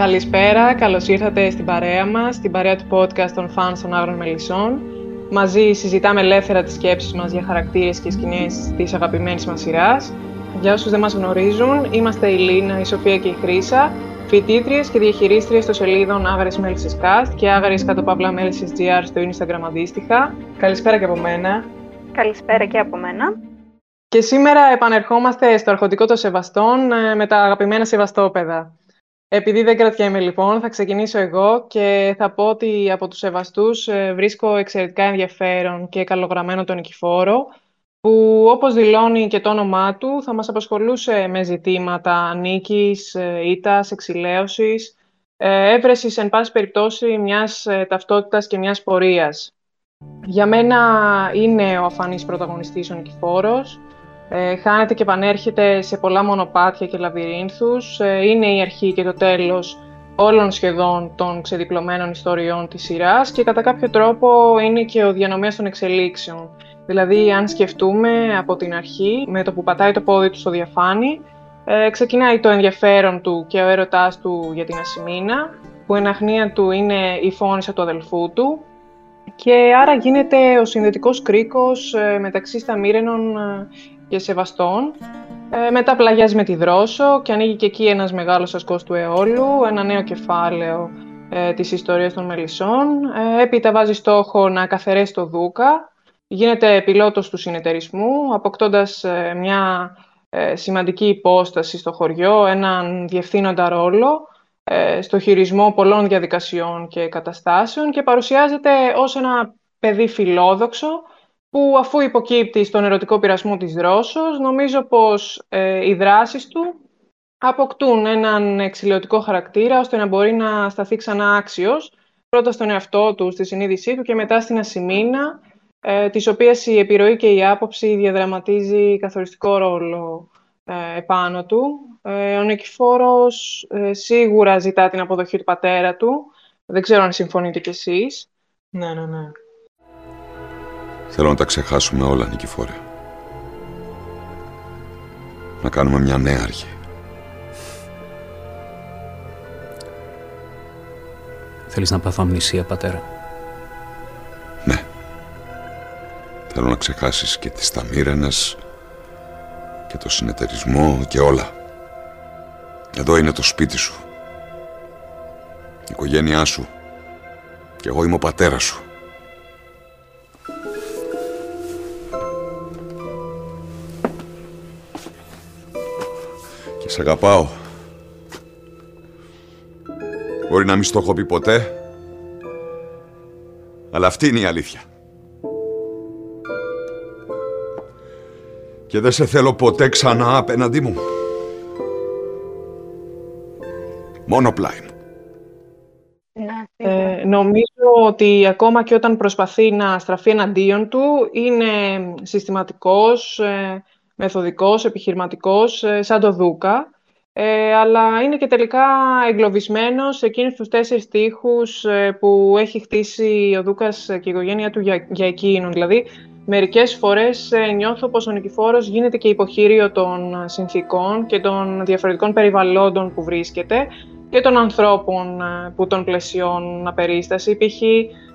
Καλησπέρα, καλώς ήρθατε στην παρέα μας, στην παρέα του podcast των fans των Άγρων Μελισσών. Μαζί συζητάμε ελεύθερα τις σκέψεις μας για χαρακτήρες και σκηνές της αγαπημένης μας σειράς. Για όσους δεν μας γνωρίζουν, είμαστε η Λίνα, η Σοφία και η Χρύσα, φοιτήτριες και διαχειρίστριες των σελίδων Άγαρες Μέλισσες Cast και Άγαρες κάτω παύλα Μέλισσες GR στο Instagram αντίστοιχα. Καλησπέρα και από μένα. Καλησπέρα και από μένα. Και σήμερα επανερχόμαστε στο αρχοντικό των Σεβαστών ε, με τα αγαπημένα Σεβαστόπεδα. Επειδή δεν κρατιέμαι λοιπόν, θα ξεκινήσω εγώ και θα πω ότι από τους Σεβαστούς ε, βρίσκω εξαιρετικά ενδιαφέρον και καλογραμμένο τον Νικηφόρο, που όπως δηλώνει και το όνομά του θα μας απασχολούσε με ζητήματα νίκης, ε, ήττας, εξηλαίωσης, έβρεσης εν πάση περιπτώσει μιας ταυτότητας και μιας πορείας. Για μένα είναι ο αφανής πρωταγωνιστής ο Νικηφόρος. Ε, χάνεται και επανέρχεται σε πολλά μονοπάτια και λαβυρίνθους. Ε, είναι η αρχή και το τέλος όλων σχεδόν των ξεδιπλωμένων ιστοριών της σειράς και κατά κάποιο τρόπο είναι και ο διανομέας των εξελίξεων. Δηλαδή, αν σκεφτούμε από την αρχή, με το που πατάει το πόδι του στο διαφάνη, ε, ξεκινάει το ενδιαφέρον του και ο έρωτάς του για την Ασημίνα, που η αναχνία του είναι η φώνησα του αδελφού του, και άρα γίνεται ο συνδετικός κρίκος ε, μεταξύ Σταμύρενων ε, και Σεβαστών. Ε, μετά πλαγιάζει με τη Δρόσο και ανοίγει και εκεί ένας μεγάλος ασκός του αιώλου, ένα νέο κεφάλαιο ε, της ιστορίας των Μελισσών. Ε, έπειτα βάζει στόχο να καθαρέσει το Δούκα, γίνεται πιλότος του συνεταιρισμού, αποκτώντας μια σημαντική υπόσταση στο χωριό, έναν διευθύνοντα ρόλο, ε, στο χειρισμό πολλών διαδικασιών και καταστάσεων και παρουσιάζεται ως ένα παιδί φιλόδοξο που αφού υποκύπτει στον ερωτικό πειρασμό της δρόσος, νομίζω πως ε, οι δράσεις του αποκτούν έναν εξηλαιωτικό χαρακτήρα ώστε να μπορεί να σταθεί ξανά άξιος, πρώτα στον εαυτό του, στη συνείδησή του και μετά στην ασημίνα, ε, της οποίας η επιρροή και η άποψη διαδραματίζει καθοριστικό ρόλο ε, επάνω του. Ε, ο Νικηφόρος ε, σίγουρα ζητά την αποδοχή του πατέρα του. Δεν ξέρω αν συμφωνείτε κι εσείς. Ναι, ναι, ναι. Θέλω να τα ξεχάσουμε όλα, Νικηφόρε. Να κάνουμε μια νέα αρχή. Θέλεις να πάθω αμνησία, πατέρα; Ναι. Θέλω να ξεχάσεις και τις ταμήρενες και το συνεταιρισμό και όλα. Εδώ είναι το σπίτι σου. Η οικογένειά σου. Και εγώ είμαι ο πατέρας σου. Και σε αγαπάω. Μπορεί να μην στο έχω πει ποτέ, αλλά αυτή είναι η αλήθεια. Και δεν σε θέλω ποτέ ξανά απέναντί μου. Μόνο πλάι μου. Ε, νομίζω ότι ακόμα και όταν προσπαθεί να στραφεί εναντίον του, είναι συστηματικός, ε, μεθοδικός, επιχειρηματικός, ε, σαν το Δούκα. Ε, αλλά είναι και τελικά εγκλωβισμένος σε εκείνους τους τέσσερις τείχους ε, που έχει χτίσει ο Δούκας και η οικογένεια του για, για εκείνον. Δηλαδή, μερικές φορές ε, νιώθω πως ο Νικηφόρος γίνεται και υποχείριο των συνθήκων και των διαφορετικών περιβαλλόντων που βρίσκεται και των ανθρώπων ε, που τον πλαισιώνουν απερίσταση. Π.χ.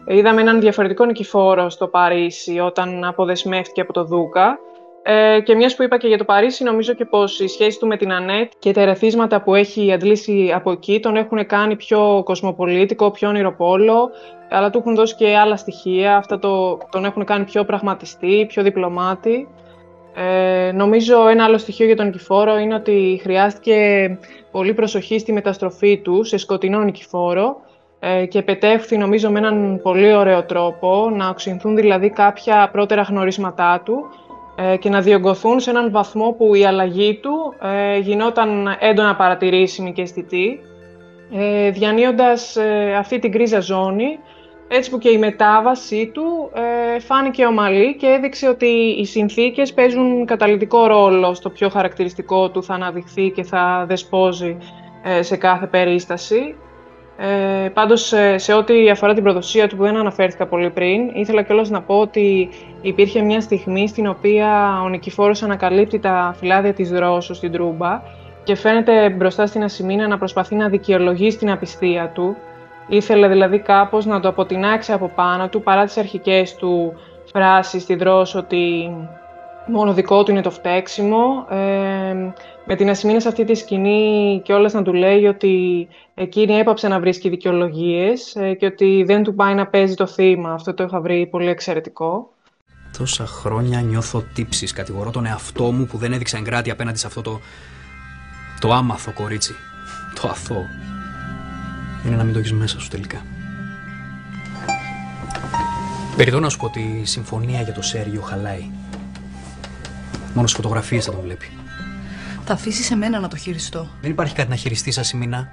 είδαμε έναν διαφορετικό Νικηφόρο στο Παρίσι όταν αποδεσμεύτηκε από το Δούκα ε, και μιας που είπα και για το Παρίσι, νομίζω και πως η σχέση του με την Ανέτ και τα ερεθίσματα που έχει αντλήσει από εκεί τον έχουν κάνει πιο κοσμοπολίτικο, πιο ονειροπόλο, αλλά του έχουν δώσει και άλλα στοιχεία. Αυτά το, τον έχουν κάνει πιο πραγματιστή, πιο διπλωμάτη. Ε, νομίζω ένα άλλο στοιχείο για τον Νικηφόρο είναι ότι χρειάστηκε πολύ προσοχή στη μεταστροφή του σε σκοτεινό Νικηφόρο ε, και πετεύχθη νομίζω με έναν πολύ ωραίο τρόπο να οξυνθούν δηλαδή κάποια πρώτερα γνωρίσματά του ε, και να διωγγωθούν σε έναν βαθμό που η αλλαγή του ε, γινόταν έντονα παρατηρήσιμη και αισθητή, ε, διανύοντας ε, αυτή την γκρίζα ζώνη, έτσι που και η μετάβασή του ε, φάνηκε ομαλή και έδειξε ότι οι συνθήκες παίζουν καταλητικό ρόλο στο πιο χαρακτηριστικό του θα αναδειχθεί και θα δεσπόζει σε κάθε περίσταση. Ε, πάντως, σε ό,τι αφορά την προδοσία του που δεν αναφέρθηκα πολύ πριν, ήθελα κιόλας να πω ότι υπήρχε μια στιγμή στην οποία ο Νικηφόρος ανακαλύπτει τα φυλάδια της Δρόσου στην Τρούμπα και φαίνεται μπροστά στην Ασημίνα να προσπαθεί να δικαιολογήσει την απιστία του. Ήθελε δηλαδή κάπως να το αποτινάξει από πάνω του παρά τις αρχικές του φράσεις στη Δρόσο ότι μόνο δικό του είναι το φταίξιμο. Ε, με την Ασημίνα σε αυτή τη σκηνή και όλες να του λέει ότι εκείνη έπαψε να βρίσκει δικαιολογίες ε, και ότι δεν του πάει να παίζει το θύμα. Αυτό το είχα βρει πολύ εξαιρετικό. Τόσα χρόνια νιώθω τύψεις. Κατηγορώ τον εαυτό μου που δεν έδειξα εγκράτη απέναντι σε αυτό το... το άμαθο κορίτσι. Το αθώο. Είναι να μην το έχεις μέσα σου τελικά. Περιτώ να σου πω ότι η συμφωνία για το Σέργιο χαλάει. Μόνο στις φωτογραφίες θα τον βλέπει. Θα αφήσεις εμένα να το χειριστώ. Δεν υπάρχει κάτι να χειριστεί, Ασημίνα.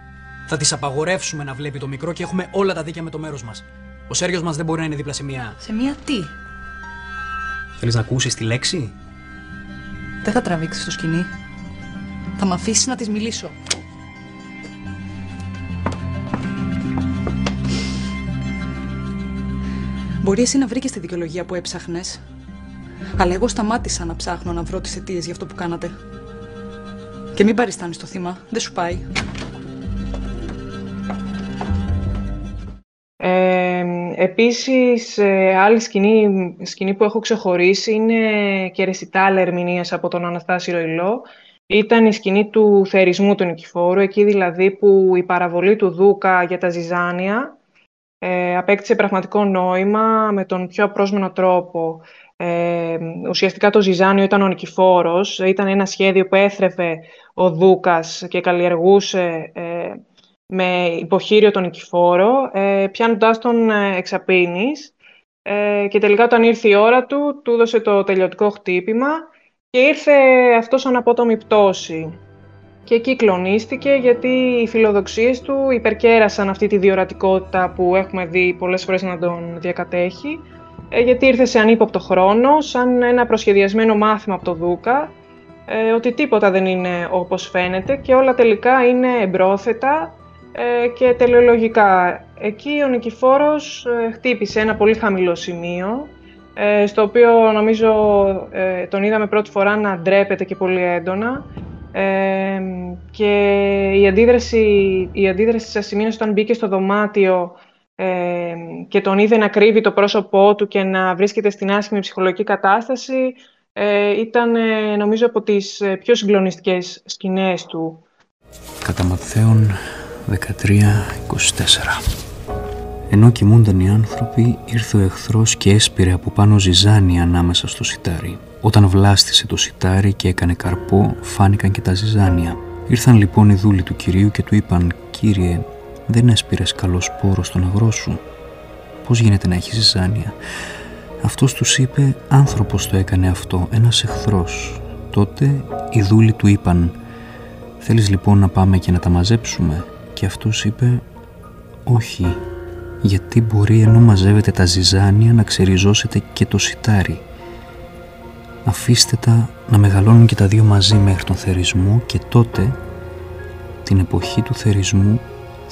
Θα τη απαγορεύσουμε να βλέπει το μικρό και έχουμε όλα τα δίκαια με το μέρος μας. Ο Σέργιος μας δεν μπορεί να είναι δίπλα σε μία. Σε μία τι; Θέλεις να ακούσεις τη λέξη; Δεν θα τραβήξεις το σκηνή. Θα με αφήσεις να της μιλήσω. Μπορεί εσύ να βρήκες τη δικαιολογία που έψαχνες. Αλλά εγώ σταμάτησα να ψάχνω να βρω τις αιτίες για αυτό που κάνατε. Και μην παριστάνεις το θύμα. Δεν σου πάει. Ε, επίσης, ε, άλλη σκηνή, σκηνή που έχω ξεχωρίσει είναι και ρεσιτάλ ερμηνείας από τον Αναστάση Ροϊλό. Ήταν η σκηνή του θερισμού του Νικηφόρου, εκεί δηλαδή που η παραβολή του Δούκα για τα ζυζάνια ε, απέκτησε πραγματικό νόημα με τον πιο απρόσμενο τρόπο. Ε, ουσιαστικά το Ζυζάνιο ήταν ο Νικηφόρος, ήταν ένα σχέδιο που έθρεφε ο Δούκας και καλλιεργούσε ε, με υποχείριο τον Νικηφόρο, ε, πιάνοντάς τον ε, εξαπίνης. Ε, και τελικά όταν ήρθε η ώρα του, του έδωσε το τελειωτικό χτύπημα και ήρθε αυτός σαν απότομη πτώση. Και εκεί κλονίστηκε γιατί οι φιλοδοξίες του υπερκέρασαν αυτή τη διορατικότητα που έχουμε δει πολλές φορές να τον διακατέχει. ε, γιατί ήρθε σε ανύποπτο χρόνο, σαν ένα προσχεδιασμένο μάθημα από το Δούκα, ε, ότι τίποτα δεν είναι όπως φαίνεται και όλα τελικά είναι εμπρόθετα ε, και τελεολογικά. Εκεί ο Νικηφόρος χτύπησε ένα πολύ χαμηλό σημείο, στο οποίο νομίζω τον είδαμε πρώτη φορά να ντρέπεται και πολύ έντονα και η αντίδραση, η αντίδραση της Ασημίνας όταν μπήκε στο δωμάτιο ε, και τον είδε να κρύβει το πρόσωπό του και να βρίσκεται στην άσχημη ψυχολογική κατάσταση ε, ήταν ε, νομίζω από τις ε, πιο συγκλονιστικές σκηνές του. Κατά Ματθαίον 13-24 Ενώ κοιμούνταν οι άνθρωποι, ήρθε ο εχθρός και έσπηρε από πάνω ζυζάνι ανάμεσα στο σιτάρι. Όταν βλάστησε το σιτάρι και έκανε καρπό, φάνηκαν και τα ζυζάνια. Ήρθαν λοιπόν οι δούλοι του Κυρίου και του είπαν «Κύριε, δεν έσπηρες καλός σπόρο στον αγρό σου. Πώς γίνεται να έχεις ζυζάνια; Αυτός τους είπε άνθρωπος το έκανε αυτό, ένας εχθρός. Τότε οι δούλοι του είπαν «Θέλεις λοιπόν να πάμε και να τα μαζέψουμε» και αυτός είπε «Όχι, γιατί μπορεί ενώ μαζεύετε τα ζυζάνια να ξεριζώσετε και το σιτάρι. Αφήστε τα να μεγαλώνουν και τα δύο μαζί μέχρι τον θερισμό και τότε την εποχή του θερισμού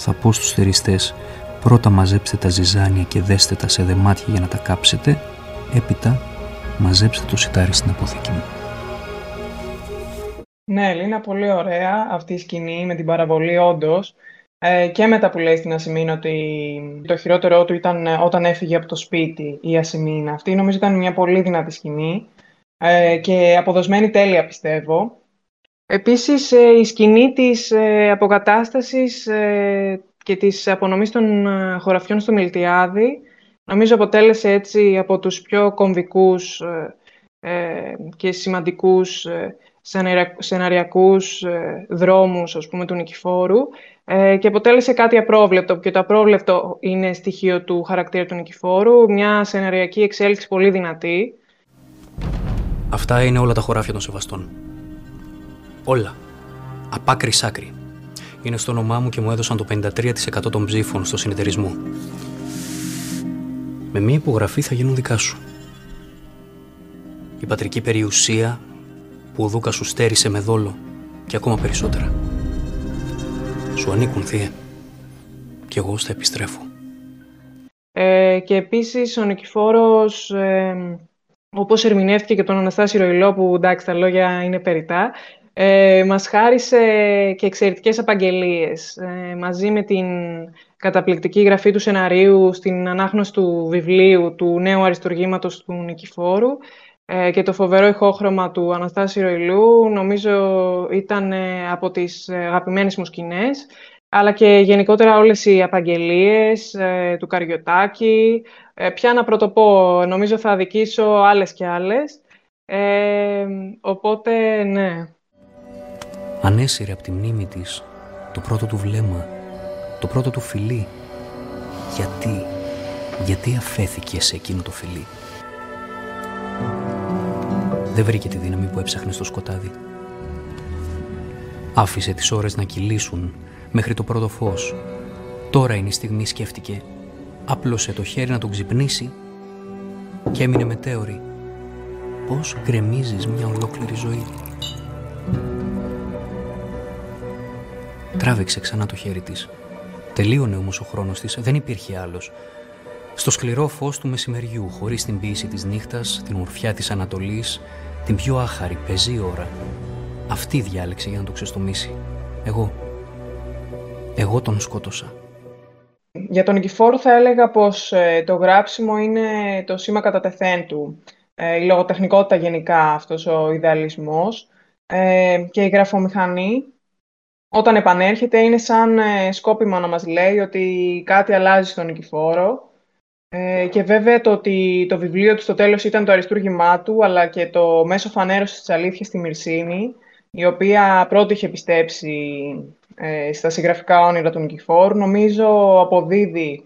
θα πω στους θεριστές πρώτα μαζέψτε τα ζυζάνια και δέστε τα σε δεμάτια για να τα κάψετε έπειτα μαζέψτε το σιτάρι στην αποθήκη μου. Ναι, Ελίνα, πολύ ωραία αυτή η σκηνή με την παραβολή όντως. Ε, και μετά που λέει στην Ασημίνα ότι το χειρότερό του ήταν όταν έφυγε από το σπίτι η Ασημίνα. Αυτή νομίζω ήταν μια πολύ δυνατή σκηνή ε, και αποδοσμένη τέλεια πιστεύω. Επίσης, ε, η σκηνή της ε, αποκατάστασης ε, και της απονομής των χωραφιών στο Μιλτιάδη νομίζω αποτέλεσε έτσι από τους πιο κομβικούς και σημαντικούς σεναριακούς δρόμους ας πούμε, του Νικηφόρου και αποτέλεσε κάτι απρόβλεπτο και το απρόβλεπτο είναι στοιχείο του χαρακτήρα του Νικηφόρου, μια σεναριακή εξέλιξη πολύ δυνατή. Αυτά είναι όλα τα χωράφια των Σεβαστών. Όλα. Απάκρι άκρη. Είναι στο όνομά μου και μου έδωσαν το 53% των ψήφων στο συνεταιρισμό. Με μία υπογραφή θα γίνουν δικά σου. Η πατρική περιουσία που ο Δούκας σου στέρισε με δόλο και ακόμα περισσότερα. Σου ανήκουν, θείε. Κι εγώ θα επιστρέφω. Ε, και επίσης ο Νικηφόρος, ε, όπως ερμηνεύτηκε και τον Αναστάση Ροϊλό, που εντάξει τα λόγια είναι περιτά, ε, μας χάρισε και εξαιρετικές απαγγελίες. Ε, μαζί με την καταπληκτική γραφή του σεναρίου στην ανάγνωση του βιβλίου του νέου αριστουργήματος του Νικηφόρου ε, και το φοβερό ηχόχρωμα του Αναστάση Ροϊλού, νομίζω ήταν ε, από τις αγαπημένες μου σκηνές αλλά και γενικότερα όλες οι απαγγελίες ε, του Καριωτάκη. Ε, πια να πρωτοπώ, νομίζω θα αδικήσω άλλες και άλλες. Ε, οπότε, ναι. Ανέσυρε από τη μνήμη της το πρώτο του βλέμμα, το πρώτο του φιλί. Γιατί, γιατί αφέθηκε σε εκείνο το φιλί; Δεν βρήκε τη δύναμη που έψαχνε στο σκοτάδι. Άφησε τις ώρες να κυλήσουν μέχρι το πρώτο φως. Τώρα είναι η στιγμή, σκέφτηκε. Άπλωσε το χέρι να τον ξυπνήσει και έμεινε μετέωρη. Πώς γκρεμίζεις μια ολόκληρη ζωή; Τράβηξε ξανά το χέρι της. Τελείωνε όμως ο χρόνος της, δεν υπήρχε άλλος. Στο σκληρό φως του μεσημεριού, χωρίς την πίεση της νύχτας, την ορφιά της Ανατολής, την πιο άχαρη, πεζή ώρα. Αυτή διάλεξε για να το ξεστομίσει. Εγώ εγώ τον σκότωσα. Για τον Νικηφόρο θα έλεγα πως ε, το γράψιμο είναι το σήμα κατά τεθέν του. Ε, η λογοτεχνικότητα γενικά αυτός ο ιδεαλισμός ε, και η γραφομηχανή όταν επανέρχεται είναι σαν σκόπιμα να μας λέει ότι κάτι αλλάζει στον Νικηφόρο και βέβαια το ότι το βιβλίο του στο τέλος ήταν το αριστούργημά του αλλά και το μέσο φανέρωσης της αλήθειας στη Μυρσίνη η οποία πρώτη είχε πιστέψει ε, στα συγγραφικά όνειρα του Νικηφόρου. Νομίζω αποδίδει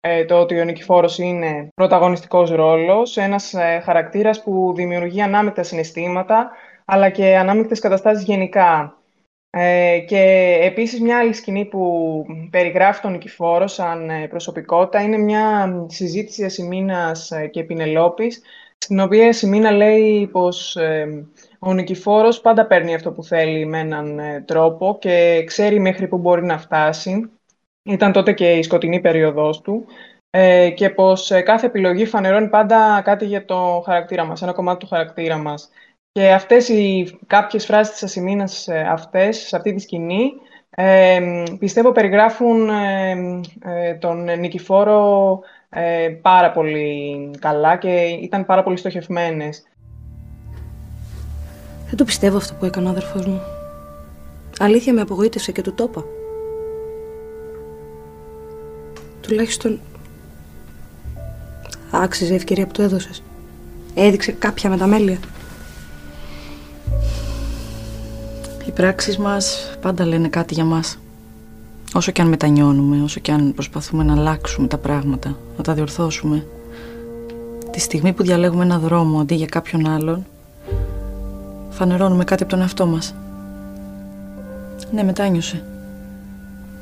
ε, το ότι ο Νικηφόρος είναι πρωταγωνιστικός ρόλος, ένας ε, χαρακτήρας που δημιουργεί ανάμεικτα συναισθήματα, αλλά και ανάμεικτες καταστάσεις γενικά. Ε, και επίσης μια άλλη σκηνή που περιγράφει τον Νικηφόρο σαν προσωπικότητα είναι μια συζήτηση Ασημίνας και Πινελόπης, στην οποία η Ασημίνα λέει πως ο Νικηφόρος πάντα παίρνει αυτό που θέλει με έναν ε, τρόπο και ξέρει μέχρι που μπορεί να φτάσει. Ήταν τότε και η σκοτεινή περίοδός του ε, και πως ε, κάθε επιλογή φανερώνει πάντα κάτι για το χαρακτήρα μας, ένα κομμάτι του χαρακτήρα μας. Και αυτές οι κάποιες φράσεις της Ασημίνας αυτές, σε αυτή τη σκηνή, πιστεύω περιγράφουν τον Νικηφόρο πάρα πολύ καλά και ήταν πάρα πολύ στοχευμένες. Δεν το πιστεύω αυτό που έκανε ο αδερφός μου. Αλήθεια με απογοήτευσε και του το είπα. Τουλάχιστον άξιζε η ευκαιρία που του έδωσες. Έδειξε κάποια μεταμέλεια. Οι πράξεις μας πάντα λένε κάτι για μας. Όσο και αν μετανιώνουμε, όσο και αν προσπαθούμε να αλλάξουμε τα πράγματα, να τα διορθώσουμε, τη στιγμή που διαλέγουμε ένα δρόμο αντί για κάποιον άλλον, φανερώνουμε κάτι από τον εαυτό μας. Ναι, μετάνιωσε.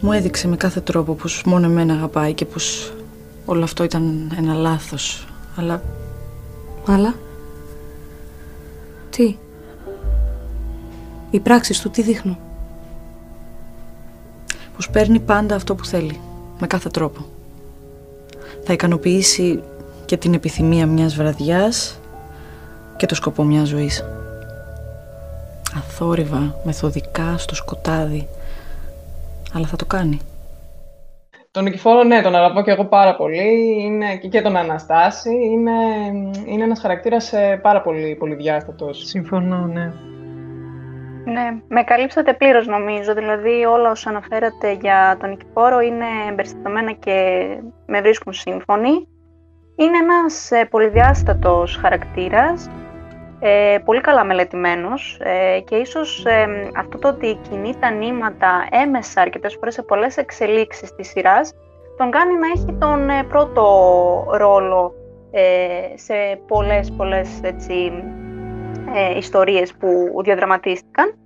Μου έδειξε με κάθε τρόπο πως μόνο εμένα αγαπάει και πως όλο αυτό ήταν ένα λάθος. Αλλά... Αλλά... Τι... Οι πράξεις του τι δείχνουν; Πως παίρνει πάντα αυτό που θέλει. Με κάθε τρόπο. Θα ικανοποιήσει και την επιθυμία μιας βραδιάς και το σκοπό μιας ζωής αθόρυβα, μεθοδικά, στο σκοτάδι. Αλλά θα το κάνει. Τον Νικηφόρο, ναι, τον αγαπώ και εγώ πάρα πολύ. Είναι και τον Αναστάση. Είναι, είναι ένας χαρακτήρας ε, πάρα πολύ πολυδιάστατος. Συμφωνώ, ναι. Ναι, με καλύψατε πλήρως νομίζω. Δηλαδή όλα όσα αναφέρατε για τον Νικηφόρο είναι εμπεριστατωμένα και με βρίσκουν σύμφωνοι. Είναι ένας ε, πολυδιάστατος χαρακτήρας ε, πολύ καλά μελετημένος ε, και ίσως ε, αυτό το ότι κινεί τα νήματα έμεσα αρκετές φορές σε πολλές εξελίξεις της σειράς τον κάνει να έχει τον ε, πρώτο ρόλο σε πολλές πολλές έτσι, ιστορίες που διαδραματίστηκαν.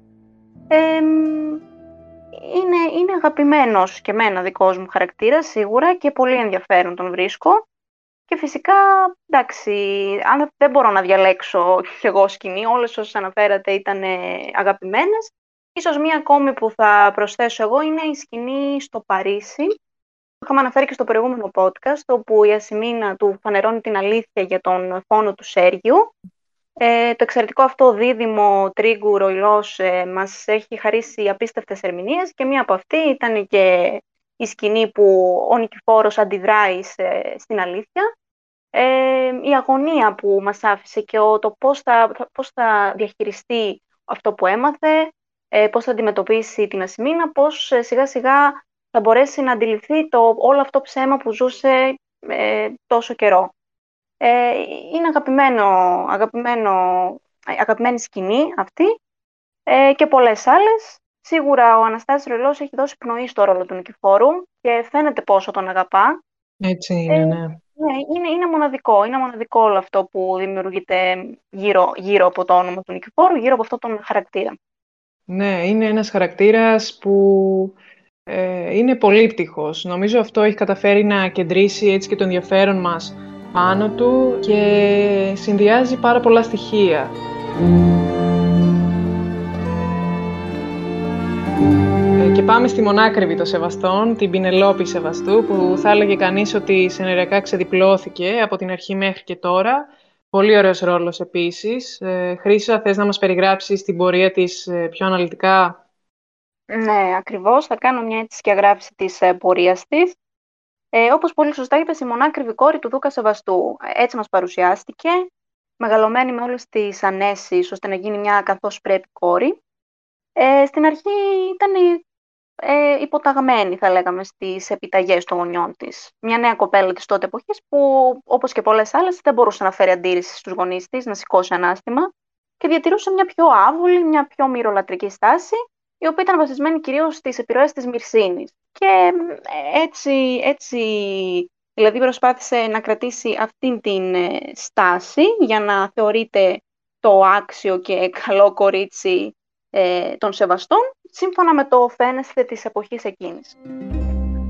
είναι, είναι αγαπημένος και μένα δικός μου χαρακτήρας σίγουρα και πολύ ενδιαφέρον τον βρίσκω. Και φυσικά, εντάξει, αν δεν μπορώ να διαλέξω κι εγώ σκηνή, όλες όσες αναφέρατε ήταν αγαπημένες. Ίσως μία ακόμη που θα προσθέσω εγώ είναι η σκηνή στο Παρίσι, είχαμε αναφέρει και στο προηγούμενο podcast, όπου η Ασημίνα του φανερώνει την αλήθεια για τον φόνο του Σέργιου. Ε, το εξαιρετικό αυτό δίδυμο τρίγκου ροϊλός ε, μας έχει χαρίσει απίστευτες ερμηνείες και μία από αυτή ήταν και η σκηνή που ο Νικηφόρος αντιδράει στην αλήθεια. Ε, η αγωνία που μας άφησε και ο, το πώς θα, πώς θα διαχειριστεί αυτό που έμαθε, ε, πώς θα αντιμετωπίσει την Ασημίνα, πώς ε, σιγά σιγά θα μπορέσει να αντιληφθεί το, όλο αυτό ψέμα που ζούσε ε, τόσο καιρό. Ε, είναι αγαπημένο, αγαπημένο, αγαπημένη σκηνή αυτή ε, και πολλές άλλες. Σίγουρα ο Αναστάσης Ρελός έχει δώσει πνοή στο ρόλο του Νικηφόρου και φαίνεται πόσο τον αγαπά. Έτσι είναι, ναι. Ναι, είναι, είναι μοναδικό. Είναι μοναδικό όλο αυτό που δημιουργείται γύρω, γύρω από το όνομα του Νικηφόρου, γύρω από αυτό τον χαρακτήρα. Ναι, είναι ένας χαρακτήρας που ε, είναι πολύπτυχος. Νομίζω αυτό έχει καταφέρει να κεντρήσει έτσι και το ενδιαφέρον μας πάνω του και συνδυάζει πάρα πολλά στοιχεία. Ε, και πάμε στη μονάκριβη των Σεβαστών, την Πινελόπη Σεβαστού, που θα έλεγε κανείς ότι σενεριακά ξεδιπλώθηκε από την αρχή μέχρι και τώρα. Πολύ ωραίος ρόλος επίσης. Ε, Χρήσα, θες να μας περιγράψεις την πορεία της ε, πιο αναλυτικά; Ναι, ακριβώς. Θα κάνω μια έτσι σκιαγράφηση της ε, πορείας της. Ε, όπως πολύ σωστά είπες, η μονάκριβη κόρη του Δούκα Σεβαστού. Έτσι μας παρουσιάστηκε, μεγαλωμένη με όλες τις ανέσεις, ώστε να γίνει μια καθώς πρέπει κόρη. Ε, στην αρχή ήταν ε, υποταγμένη, θα λέγαμε, στις επιταγές των γονιών της. Μια νέα κοπέλα της τότε εποχής που, όπως και πολλές άλλες, δεν μπορούσε να φέρει αντίρρηση στους γονείς της, να σηκώσει ανάστημα και διατηρούσε μια πιο άβολη, μια πιο μυρολατρική στάση η οποία ήταν βασισμένη κυρίως στις επιρροές της Μυρσίνης. Και έτσι, έτσι δηλαδή προσπάθησε να κρατήσει αυτήν την ε, στάση για να θεωρείται το άξιο και καλό κορίτσι ε, των σεβαστών, σύμφωνα με το φαίνεσθε της εποχής εκείνης.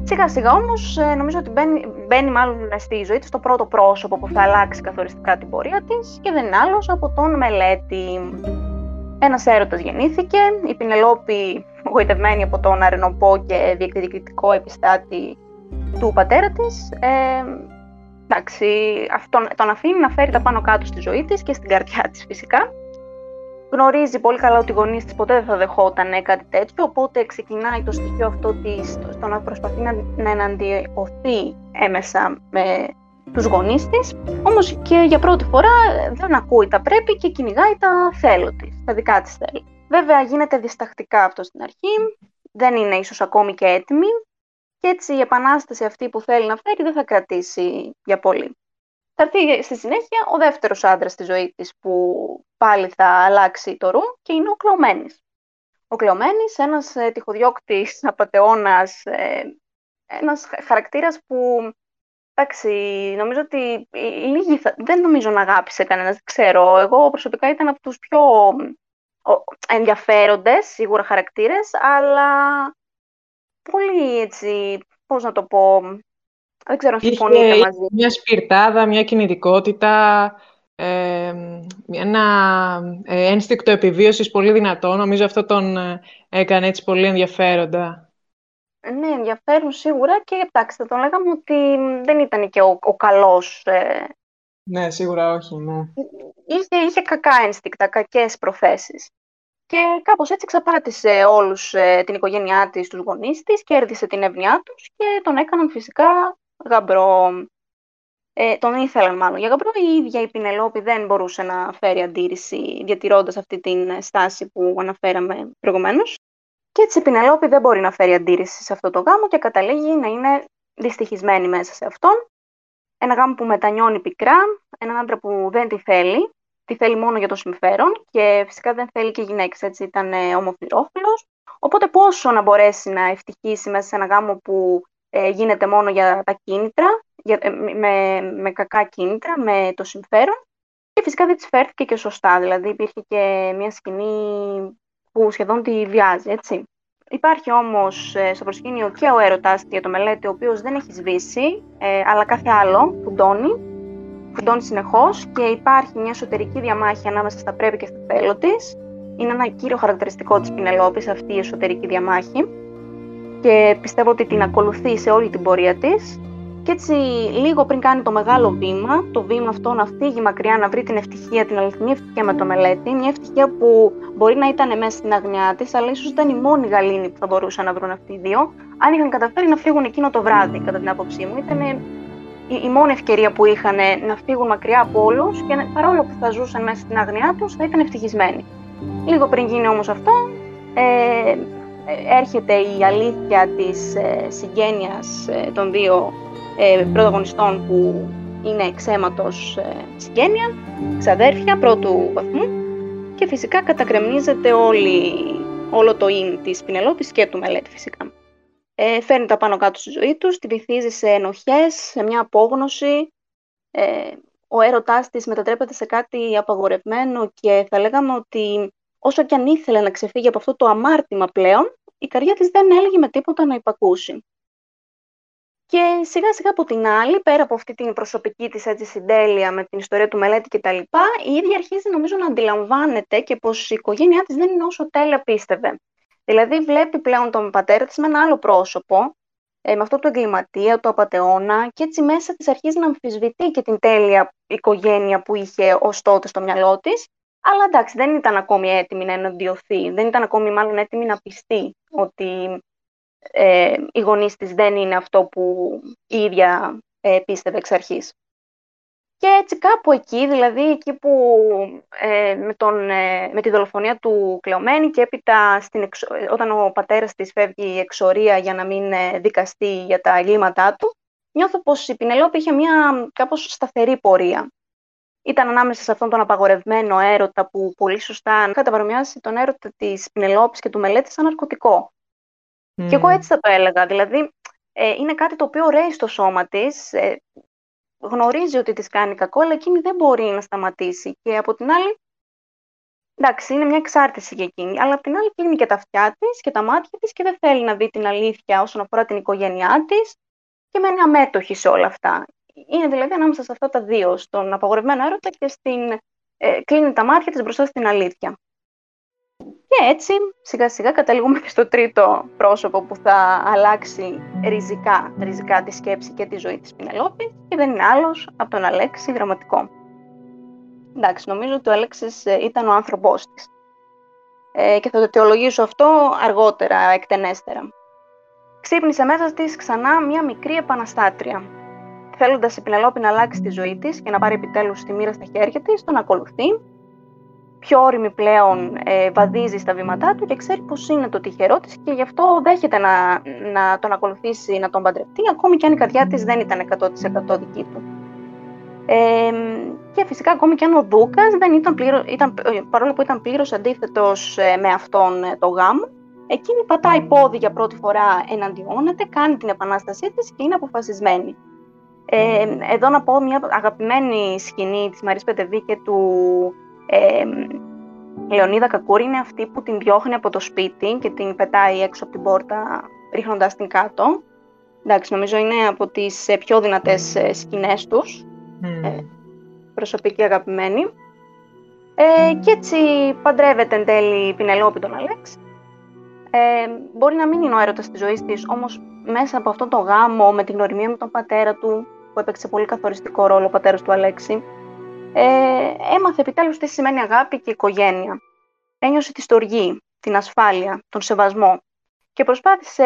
Σιγά σιγά όμως ε, νομίζω ότι μπαίνει, μπαίνει μάλλον στη ζωή της το πρώτο πρόσωπο που θα αλλάξει καθοριστικά την πορεία της και δεν είναι άλλος από τον Μελέτη. Ένας έρωτας γεννήθηκε, η Πινελόπη γοητευμένη από τον αρενοπό και διεκδικητικό επιστάτη του πατέρα της. Ε, εντάξει, αυτόν, τον αφήνει να φέρει τα πάνω κάτω στη ζωή της και στην καρδιά της φυσικά. Γνωρίζει πολύ καλά ότι οι γονείς της ποτέ δεν θα δεχόταν κάτι τέτοιο, οπότε ξεκινάει το στοιχείο αυτό της στο να προσπαθεί να, να εναντιωθεί έμεσα με τους γονείς της, όμως και για πρώτη φορά δεν ακούει τα πρέπει και κυνηγάει τα θέλω της, τα δικά της θέλει. Βέβαια γίνεται διστακτικά αυτό στην αρχή, δεν είναι ίσως ακόμη και έτοιμη και έτσι η επανάσταση αυτή που θέλει να φέρει δεν θα κρατήσει για πολύ. Θα έρθει στη συνέχεια ο δεύτερος άντρας στη ζωή της που πάλι θα αλλάξει το ρου και είναι ο Κλωμένης. Ο Κλωμένης, ένας ε, τυχοδιώκτης απατεώνας, ε, ένας χαρακτήρας που Εντάξει, νομίζω ότι λίγοι δεν νομίζω να αγάπησε κανένας, ξέρω. Εγώ προσωπικά ήταν από τους πιο ενδιαφέροντες, σίγουρα χαρακτήρες, αλλά πολύ έτσι, πώς να το πω, δεν ξέρω αν συμφωνείτε μαζί. Μια σπιρτάδα, μια κινητικότητα, ε, ένα ε, ένστικτο επιβίωσης πολύ δυνατό. Νομίζω αυτό τον ε, έκανε έτσι πολύ ενδιαφέροντα. Ναι, ενδιαφέρον σίγουρα και εντάξει, θα τον λέγαμε ότι δεν ήταν και ο, ο καλός. Ε... Ναι, σίγουρα όχι, ναι. Είχε, είχε κακά ένστικτα, κακές προθέσεις. Και κάπως έτσι ξαπάτησε όλους ε, την οικογένειά της, τους γονείς της, κέρδισε την ευνοιά τους και τον έκαναν φυσικά γαμπρό. Ε, τον ήθελαν μάλλον για γαμπρό. Η ίδια η Πινελόπη δεν μπορούσε να φέρει αντίρρηση διατηρώντας αυτή την στάση που αναφέραμε προηγουμένως. Και έτσι η Πινελόπη δεν μπορεί να φέρει αντίρρηση σε αυτό το γάμο και καταλήγει να είναι δυστυχισμένη μέσα σε αυτόν. Ένα γάμο που μετανιώνει πικρά, έναν άντρα που δεν τη θέλει, τη θέλει μόνο για το συμφέρον και φυσικά δεν θέλει και γυναίκες, έτσι ήταν ε, ομοφυλόφιλος. Οπότε πόσο να μπορέσει να ευτυχήσει μέσα σε ένα γάμο που ε, γίνεται μόνο για τα κίνητρα, για, ε, με, με κακά κίνητρα, με το συμφέρον. Και φυσικά δεν της φέρθηκε και σωστά, δηλαδή υπήρχε και μια σκηνή που σχεδόν τη βιάζει, έτσι. Υπάρχει όμως ε, στο προσκήνιο και ο έρωτας για το μελέτη, ο οποίος δεν έχει σβήσει, ε, αλλά κάθε άλλο φουντώνει, φουντώνει συνεχώς και υπάρχει μια εσωτερική διαμάχη ανάμεσα στα πρέπει και στα θέλω της. Είναι ένα κύριο χαρακτηριστικό της Πινελόπης αυτή η εσωτερική διαμάχη. και πιστεύω ότι την ακολουθεί σε όλη την πορεία της και έτσι λίγο πριν κάνει το μεγάλο βήμα, το βήμα αυτό να φύγει μακριά, να βρει την ευτυχία, την αληθινή ευτυχία με το μελέτη, μια ευτυχία που μπορεί να ήταν μέσα στην αγνιά της, αλλά ίσως ήταν η μόνη γαλήνη που θα μπορούσαν να βρουν αυτοί οι δύο, αν είχαν καταφέρει να φύγουν εκείνο το βράδυ, κατά την άποψή μου. Ήταν η, μόνη ευκαιρία που είχαν να φύγουν μακριά από όλους και παρόλο που θα ζούσαν μέσα στην αγνιά τους, θα ήταν ευτυχισμένοι. Λίγο πριν γίνει όμως αυτό, ε, έρχεται η αλήθεια της ε, συγγένειας ε, των δύο ε, πρωταγωνιστών που είναι εξαίματος ε, συγγένεια, ξαδέρφια πρώτου βαθμού και φυσικά κατακρεμνίζεται όλη, όλο το ίν της Πινελόπης και του Μελέτη φυσικά. Ε, φέρνει τα πάνω κάτω στη ζωή τους, τη βυθίζει σε ενοχές, σε μια απόγνωση. Ε, ο έρωτάς της μετατρέπεται σε κάτι απαγορευμένο και θα λέγαμε ότι όσο και αν ήθελε να ξεφύγει από αυτό το αμάρτημα πλέον, η καρδιά της δεν έλεγε με τίποτα να υπακούσει. Και σιγά σιγά από την άλλη, πέρα από αυτή την προσωπική της έτσι, συντέλεια με την ιστορία του μελέτη κτλ, η ίδια αρχίζει νομίζω να αντιλαμβάνεται και πως η οικογένειά της δεν είναι όσο τέλεια πίστευε. Δηλαδή βλέπει πλέον τον πατέρα της με ένα άλλο πρόσωπο, ε, με αυτό το εγκληματία, το απατεώνα και έτσι μέσα της αρχίζει να αμφισβητεί και την τέλεια οικογένεια που είχε ως τότε στο μυαλό της αλλά εντάξει, δεν ήταν ακόμη έτοιμη να εναντιωθεί, δεν ήταν ακόμη μάλλον έτοιμη να πιστεί ότι ε, οι γονείς της δεν είναι αυτό που η ίδια ε, πίστευε εξ αρχής. Και έτσι κάπου εκεί, δηλαδή εκεί που ε, με, τον, ε, με τη δολοφονία του κλεωμένη και έπειτα στην όταν ο πατέρας της φεύγει εξορία για να μην ε, δικαστεί για τα εγκλήματά του, νιώθω πως η Πινελόπη είχε μια κάπως σταθερή πορεία ήταν ανάμεσα σε αυτόν τον απαγορευμένο έρωτα που πολύ σωστά καταπαρομοιάσει τον έρωτα της Πινελόπης και του Μελέτη σαν ναρκωτικό. Και εγώ έτσι θα το έλεγα. Δηλαδή, ε, είναι κάτι το οποίο ρέει στο σώμα της, ε, γνωρίζει ότι της κάνει κακό, αλλά εκείνη δεν μπορεί να σταματήσει. Και από την άλλη, εντάξει, είναι μια εξάρτηση για εκείνη, αλλά από την άλλη κλείνει και τα αυτιά της και τα μάτια της και δεν θέλει να δει την αλήθεια όσον αφορά την οικογένειά της και μένει αμέτωχη σε όλα αυτά είναι δηλαδή ανάμεσα σε αυτά τα δύο, στον απαγορευμένο έρωτα και στην ε, κλείνει τα μάτια της μπροστά στην αλήθεια. Και έτσι σιγά σιγά καταλήγουμε και στο τρίτο πρόσωπο που θα αλλάξει ριζικά, ριζικά τη σκέψη και τη ζωή της Πινελόπης και δεν είναι άλλος από τον Αλέξη Γραμματικό. Εντάξει, νομίζω ότι ο Αλέξης ε, ήταν ο άνθρωπός της. Ε, και θα το αιτιολογήσω αυτό αργότερα, εκτενέστερα. Ξύπνησε μέσα της ξανά μια μικρή επαναστάτρια, θέλοντας η Πινελόπη να αλλάξει τη ζωή της και να πάρει επιτέλους τη μοίρα στα χέρια της, τον ακολουθεί. Πιο όρημη πλέον ε, βαδίζει στα βήματά του και ξέρει πω είναι το τυχερό της και γι' αυτό δέχεται να, να τον ακολουθήσει, να τον παντρευτεί, ακόμη και αν η καρδιά της δεν ήταν 100% δική του. Ε, και φυσικά ακόμη και αν ο Δούκας δεν ήταν, πλήρω, ήταν παρόλο που ήταν πλήρως αντίθετος ε, με αυτόν ε, το γάμο, εκείνη πατάει πόδι για πρώτη φορά εναντιώνεται, κάνει την επανάστασή της και είναι αποφασισμένη. Ε, εδώ να πω μια αγαπημένη σκηνή της Μαρής Πετεβή και του ε, Λεωνίδα Κακούρη είναι αυτή που την διώχνει από το σπίτι και την πετάει έξω από την πόρτα ρίχνοντας την κάτω. Εντάξει, νομίζω είναι από τις ε, πιο δυνατές ε, σκηνές τους. Ε, προσωπική αγαπημένη. Ε, και έτσι παντρεύεται εν τέλει η Πινελόπη τον Αλέξη. Ε, μπορεί να μην είναι ο έρωτας της ζωής της, όμως μέσα από αυτό το γάμο, με την γνωριμία με τον πατέρα του, που έπαιξε πολύ καθοριστικό ρόλο ο πατέρας του Αλέξη, ε, έμαθε επιτέλους τι σημαίνει αγάπη και οικογένεια. Ένιωσε τη στοργή, την ασφάλεια, τον σεβασμό και προσπάθησε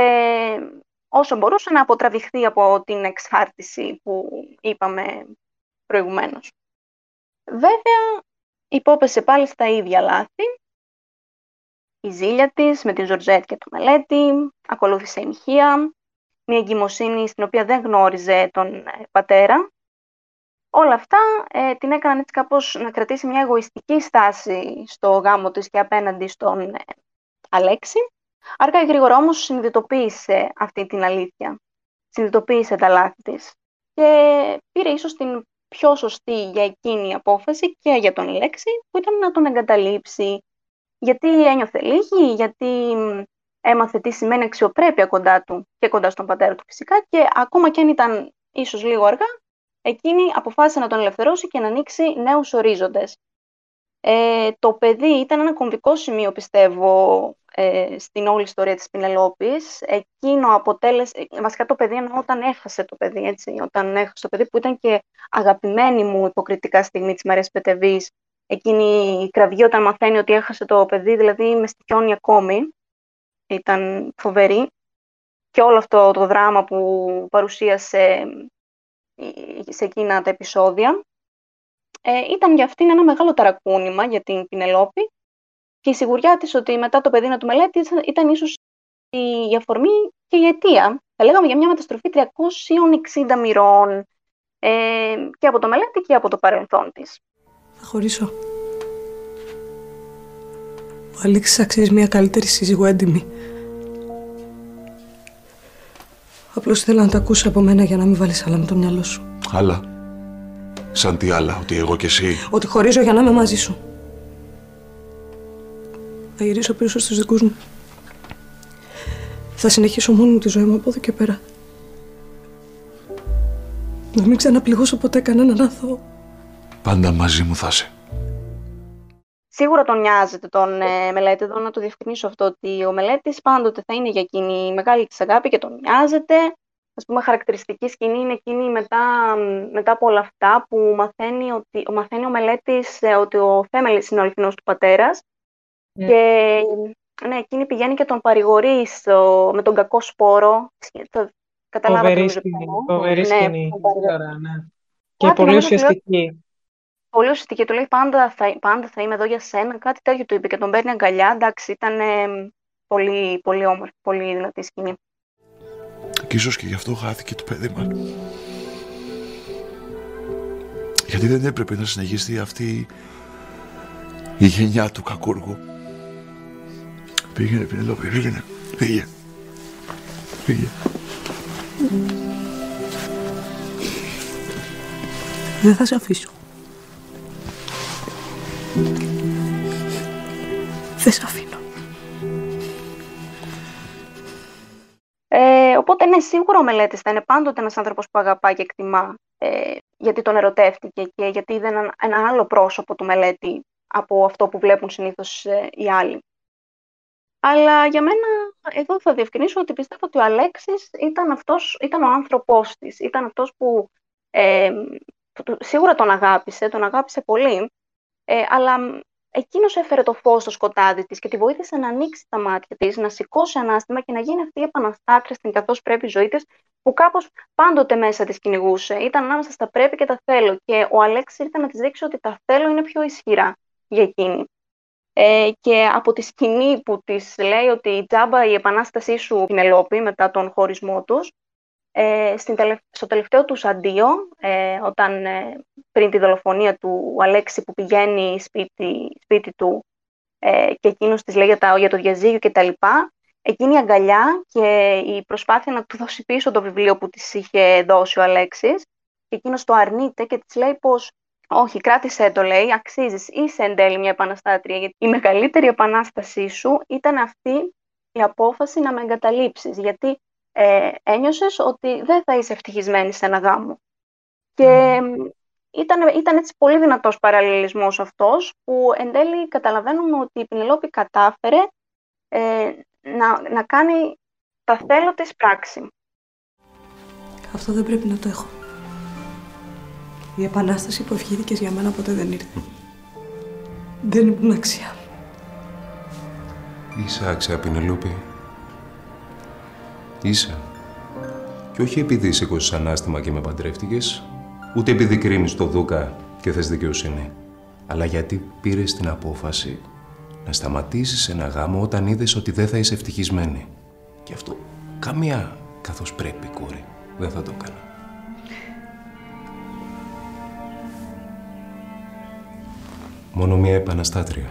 όσο μπορούσε να αποτραβηχθεί από την εξάρτηση που είπαμε προηγουμένως. Βέβαια, υπόπεσε πάλι στα ίδια λάθη. Η ζήλια της με την Ζορζέτ και το Μελέτη, ακολούθησε η Μιχία, μια εγκυμοσύνη στην οποία δεν γνώριζε τον ε, πατέρα. Όλα αυτά ε, την έκαναν έτσι κάπως να κρατήσει μια εγωιστική στάση στο γάμο της και απέναντι στον ε, Αλέξη. Αργά ή γρήγορα όμως συνειδητοποίησε αυτή την αλήθεια. Συνειδητοποίησε τα λάθη της. Και πήρε ίσως την πιο σωστή για εκείνη απόφαση και για τον Αλέξη, που ήταν να τον εγκαταλείψει. Γιατί ένιωθε λίγη, γιατί έμαθε τι σημαίνει αξιοπρέπεια κοντά του και κοντά στον πατέρα του φυσικά και ακόμα και αν ήταν ίσως λίγο αργά, εκείνη αποφάσισε να τον ελευθερώσει και να ανοίξει νέους ορίζοντες. Ε, το παιδί ήταν ένα κομβικό σημείο, πιστεύω, ε, στην όλη ιστορία της Πινελόπης. Εκείνο αποτέλεσε, βασικά το παιδί εννοώ όταν έχασε το παιδί, έτσι, όταν έχασε το παιδί που ήταν και αγαπημένη μου υποκριτικά στιγμή της Μαρίας Πετεβής, εκείνη η κραυγή όταν μαθαίνει ότι έχασε το παιδί, δηλαδή με στοιχιώνει ακόμη, ήταν φοβερή. Και όλο αυτό το δράμα που παρουσίασε σε εκείνα τα επεισόδια. Ε, ήταν για αυτήν ένα μεγάλο ταρακούνημα για την Πινελόπη και η σιγουριά της ότι μετά το παιδί να του μελέτη ήταν ίσως η αφορμή και η αιτία. Θα λέγαμε για μια μεταστροφή 360 μοιρών ε, και από το μελέτη και από το παρελθόν της. Θα χωρίσω. Ο Αλήξης αξίζει μια καλύτερη σύζυγο έντιμη. Απλώς θέλω να τα ακούσει από μένα για να μην βάλεις άλλα με το μυαλό σου. Άλλα. Σαν τι άλλα, ότι εγώ και εσύ. Ότι χωρίζω για να είμαι μαζί σου. Θα γυρίσω πίσω στους δικούς μου. Θα συνεχίσω μόνο τη ζωή μου από εδώ και πέρα. Να μην ξαναπληγώσω ποτέ κανέναν αθώο. Πάντα μαζί μου θα είσαι. Σίγουρα τον νοιάζεται τον ε, μελέτη εδώ, να το διευκρινίσω αυτό, ότι ο μελέτης πάντοτε θα είναι για εκείνη η μεγάλη της αγάπη και τον νοιάζεται. Ας πούμε, χαρακτηριστική σκηνή είναι εκείνη μετά, μετά από όλα αυτά που μαθαίνει, ότι, μαθαίνει ο μελέτης ε, ότι ο Θέμελης είναι ο αληθινός του πατέρας ναι. και ναι, εκείνη πηγαίνει και τον παρηγορεί στο, με τον κακό σπόρο. Καταλάβατε. Φοβερή σκηνή. Φοβερή ναι, σκηνή. Ναι. Και πολύ ουσιαστική πολύ ουσιαστική. Του λέει πάντα θα, πάντα θα είμαι εδώ για σένα. Κάτι τέτοιο του είπε και τον παίρνει αγκαλιά. Εντάξει, ήταν πολύ, πολύ όμορφη, πολύ δυνατή σκηνή. Και ίσως και γι' αυτό χάθηκε το παιδί μας. Γιατί δεν έπρεπε να συνεχιστεί αυτή η γενιά του κακούργου. Πήγαινε, Πινελόπη, πήγαινε. Πήγε. Πήγε. Δεν θα σε αφήσω. Δεν σε αφήνω. Ε, οπότε, ναι, σίγουρα ο μελέτης θα είναι πάντοτε ένας άνθρωπος που αγαπά και εκτιμά, ε, γιατί τον ερωτεύτηκε και γιατί είδε ένα, ένα άλλο πρόσωπο του μελέτη από αυτό που βλέπουν συνήθως ε, οι άλλοι. Αλλά για μένα, εδώ θα διευκρινίσω ότι πιστεύω ότι ο Αλέξης ήταν, αυτός, ήταν ο άνθρωπός της. Ήταν αυτός που ε, σίγουρα τον αγάπησε, τον αγάπησε πολύ, ε, αλλά εκείνος έφερε το φως στο σκοτάδι της και τη βοήθησε να ανοίξει τα μάτια της, να σηκώσει ανάστημα και να γίνει αυτή η επαναστάτρια στην καθώς πρέπει ζωή της, που κάπως πάντοτε μέσα της κυνηγούσε. Ήταν ανάμεσα στα πρέπει και τα θέλω. Και ο Αλέξης ήρθε να της δείξει ότι τα θέλω είναι πιο ισχυρά για εκείνη. Ε, και από τη σκηνή που της λέει ότι η τζάμπα η επανάστασή σου Πινελόπη μετά τον χωρισμό τους ε, στην στο τελευταίο του αντίο, ε, όταν ε, πριν τη δολοφονία του Αλέξη που πηγαίνει σπίτι, σπίτι του ε, και εκείνος της λέει για, τα, για το διαζύγιο και τα λοιπά, εκείνη η αγκαλιά και η προσπάθεια να του δώσει πίσω το βιβλίο που της είχε δώσει ο Αλέξης και εκείνος το αρνείται και της λέει πως όχι, κράτησε το λέει, αξίζεις, είσαι εν τέλει μια επαναστάτρια γιατί η μεγαλύτερη επανάστασή σου ήταν αυτή η απόφαση να με εγκαταλείψεις γιατί ε, ένιωσες ότι δεν θα είσαι ευτυχισμένης σε ένα γάμο. Και ήταν, ήταν έτσι πολύ δυνατός παραλληλισμός αυτός, που εν τέλει καταλαβαίνουμε ότι η Πινελόπη κατάφερε ε, να, να κάνει τα θέλω της πράξη. Αυτό δεν πρέπει να το έχω. Η επανάσταση που ευχήθηκες για μένα ποτέ δεν ήρθε. Δεν ήμουν αξιά. Είσαι άξια, Πινελόπη. Είσαι. Και όχι επειδή σήκωσε ανάστημα και με παντρεύτηκες, ούτε επειδή κρίνεις το Δούκα και θες δικαιοσύνη, αλλά γιατί πήρες την απόφαση να σταματήσεις ένα γάμο όταν είδες ότι δεν θα είσαι ευτυχισμένη. Και αυτό καμία καθώς πρέπει, κόρη. Δεν θα το έκανα. Μόνο μία επαναστάτρια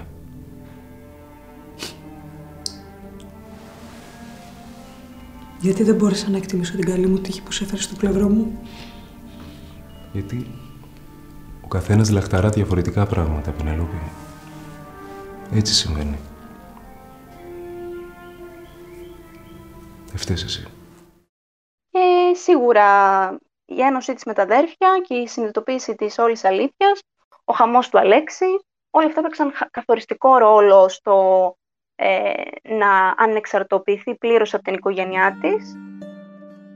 Γιατί δεν μπόρεσα να εκτιμήσω την καλή μου τύχη που σε έφερε στο πλευρό μου; Γιατί ο καθένας λαχταρά διαφορετικά πράγματα, Πενελόπη. Έτσι συμβαίνει. Δεν εσύ. Ε, σίγουρα η ένωσή της με τα αδέρφια και η συνειδητοποίηση της όλης αλήθειας, ο χαμός του Αλέξη, όλα αυτά έπαιξαν καθοριστικό ρόλο στο ε, να ανεξαρτοποιηθεί πλήρως από την οικογένειά της,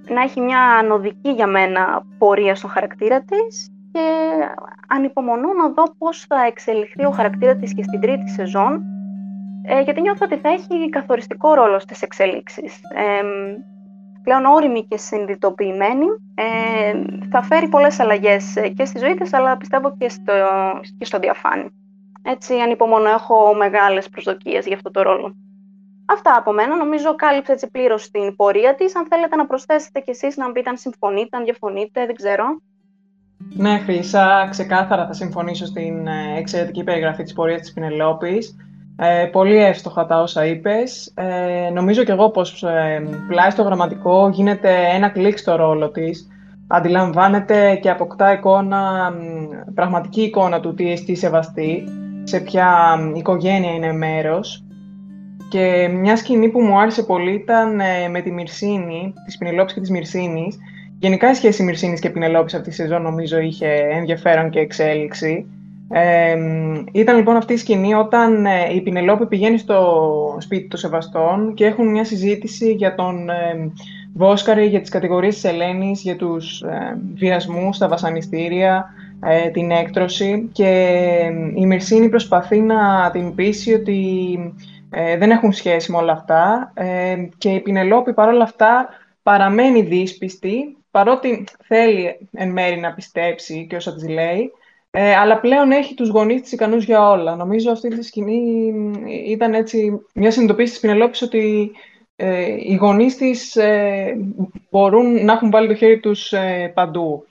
να έχει μια ανωδική για μένα πορεία στον χαρακτήρα της και ανυπομονώ να δω πώς θα εξελιχθεί ο χαρακτήρας της και στην τρίτη σεζόν ε, γιατί νιώθω ότι θα έχει καθοριστικό ρόλο στις εξέλιξεις. Ε, πλέον όρημη και συνειδητοποιημένη, ε, θα φέρει πολλές αλλαγές ε, και στη ζωή της, αλλά πιστεύω και στο, και στο διαφάνη. Έτσι, ανυπομονώ, έχω μεγάλες προσδοκίες για αυτό το ρόλο. Αυτά από μένα. Νομίζω κάλυψε έτσι πλήρως την πορεία της. Αν θέλετε να προσθέσετε κι εσείς, να πείτε αν συμφωνείτε, αν διαφωνείτε, δεν ξέρω. Ναι, Χρύσα, ξεκάθαρα θα συμφωνήσω στην ε, εξαιρετική περιγραφή της πορείας της Πινελόπης. Ε, πολύ εύστοχα τα όσα είπες. Ε, νομίζω κι εγώ πως ε, πλάι στο γραμματικό γίνεται ένα κλικ στο ρόλο της. Αντιλαμβάνεται και αποκτά εικόνα, πραγματική εικόνα του τι εστί σεβαστή, σε ποια οικογένεια είναι μέρος. Και μια σκηνή που μου άρεσε πολύ ήταν ε, με τη Μυρσίνη, της Πινελόπης και της Μυρσίνης. Γενικά η σχέση Μυρσίνης και Πινελόπης αυτή τη σεζόν νομίζω είχε ενδιαφέρον και εξέλιξη. Ε, ήταν λοιπόν αυτή η σκηνή όταν ε, η Πινελόπη πηγαίνει στο σπίτι των Σεβαστών και έχουν μια συζήτηση για τον ε, Βόσκαρη, για τις κατηγορίες της Ελένης, για τους ε, βιασμούς, τα βασανιστήρια, ε, την έκτρωση και η Μυρσίνη προσπαθεί να την πείσει ότι δεν έχουν σχέση με όλα αυτά και η Πινελόπη παρόλα αυτά παραμένει δύσπιστη παρότι θέλει εν μέρη να πιστέψει και όσα της λέει ε, αλλά πλέον έχει τους γονείς της ικανούς για όλα. Νομίζω αυτή τη σκηνή ήταν έτσι μια συνειδητοποίηση της Πινελόπης ότι ε, οι γονείς της ε, μπορούν να έχουν βάλει το χέρι τους ε, παντού.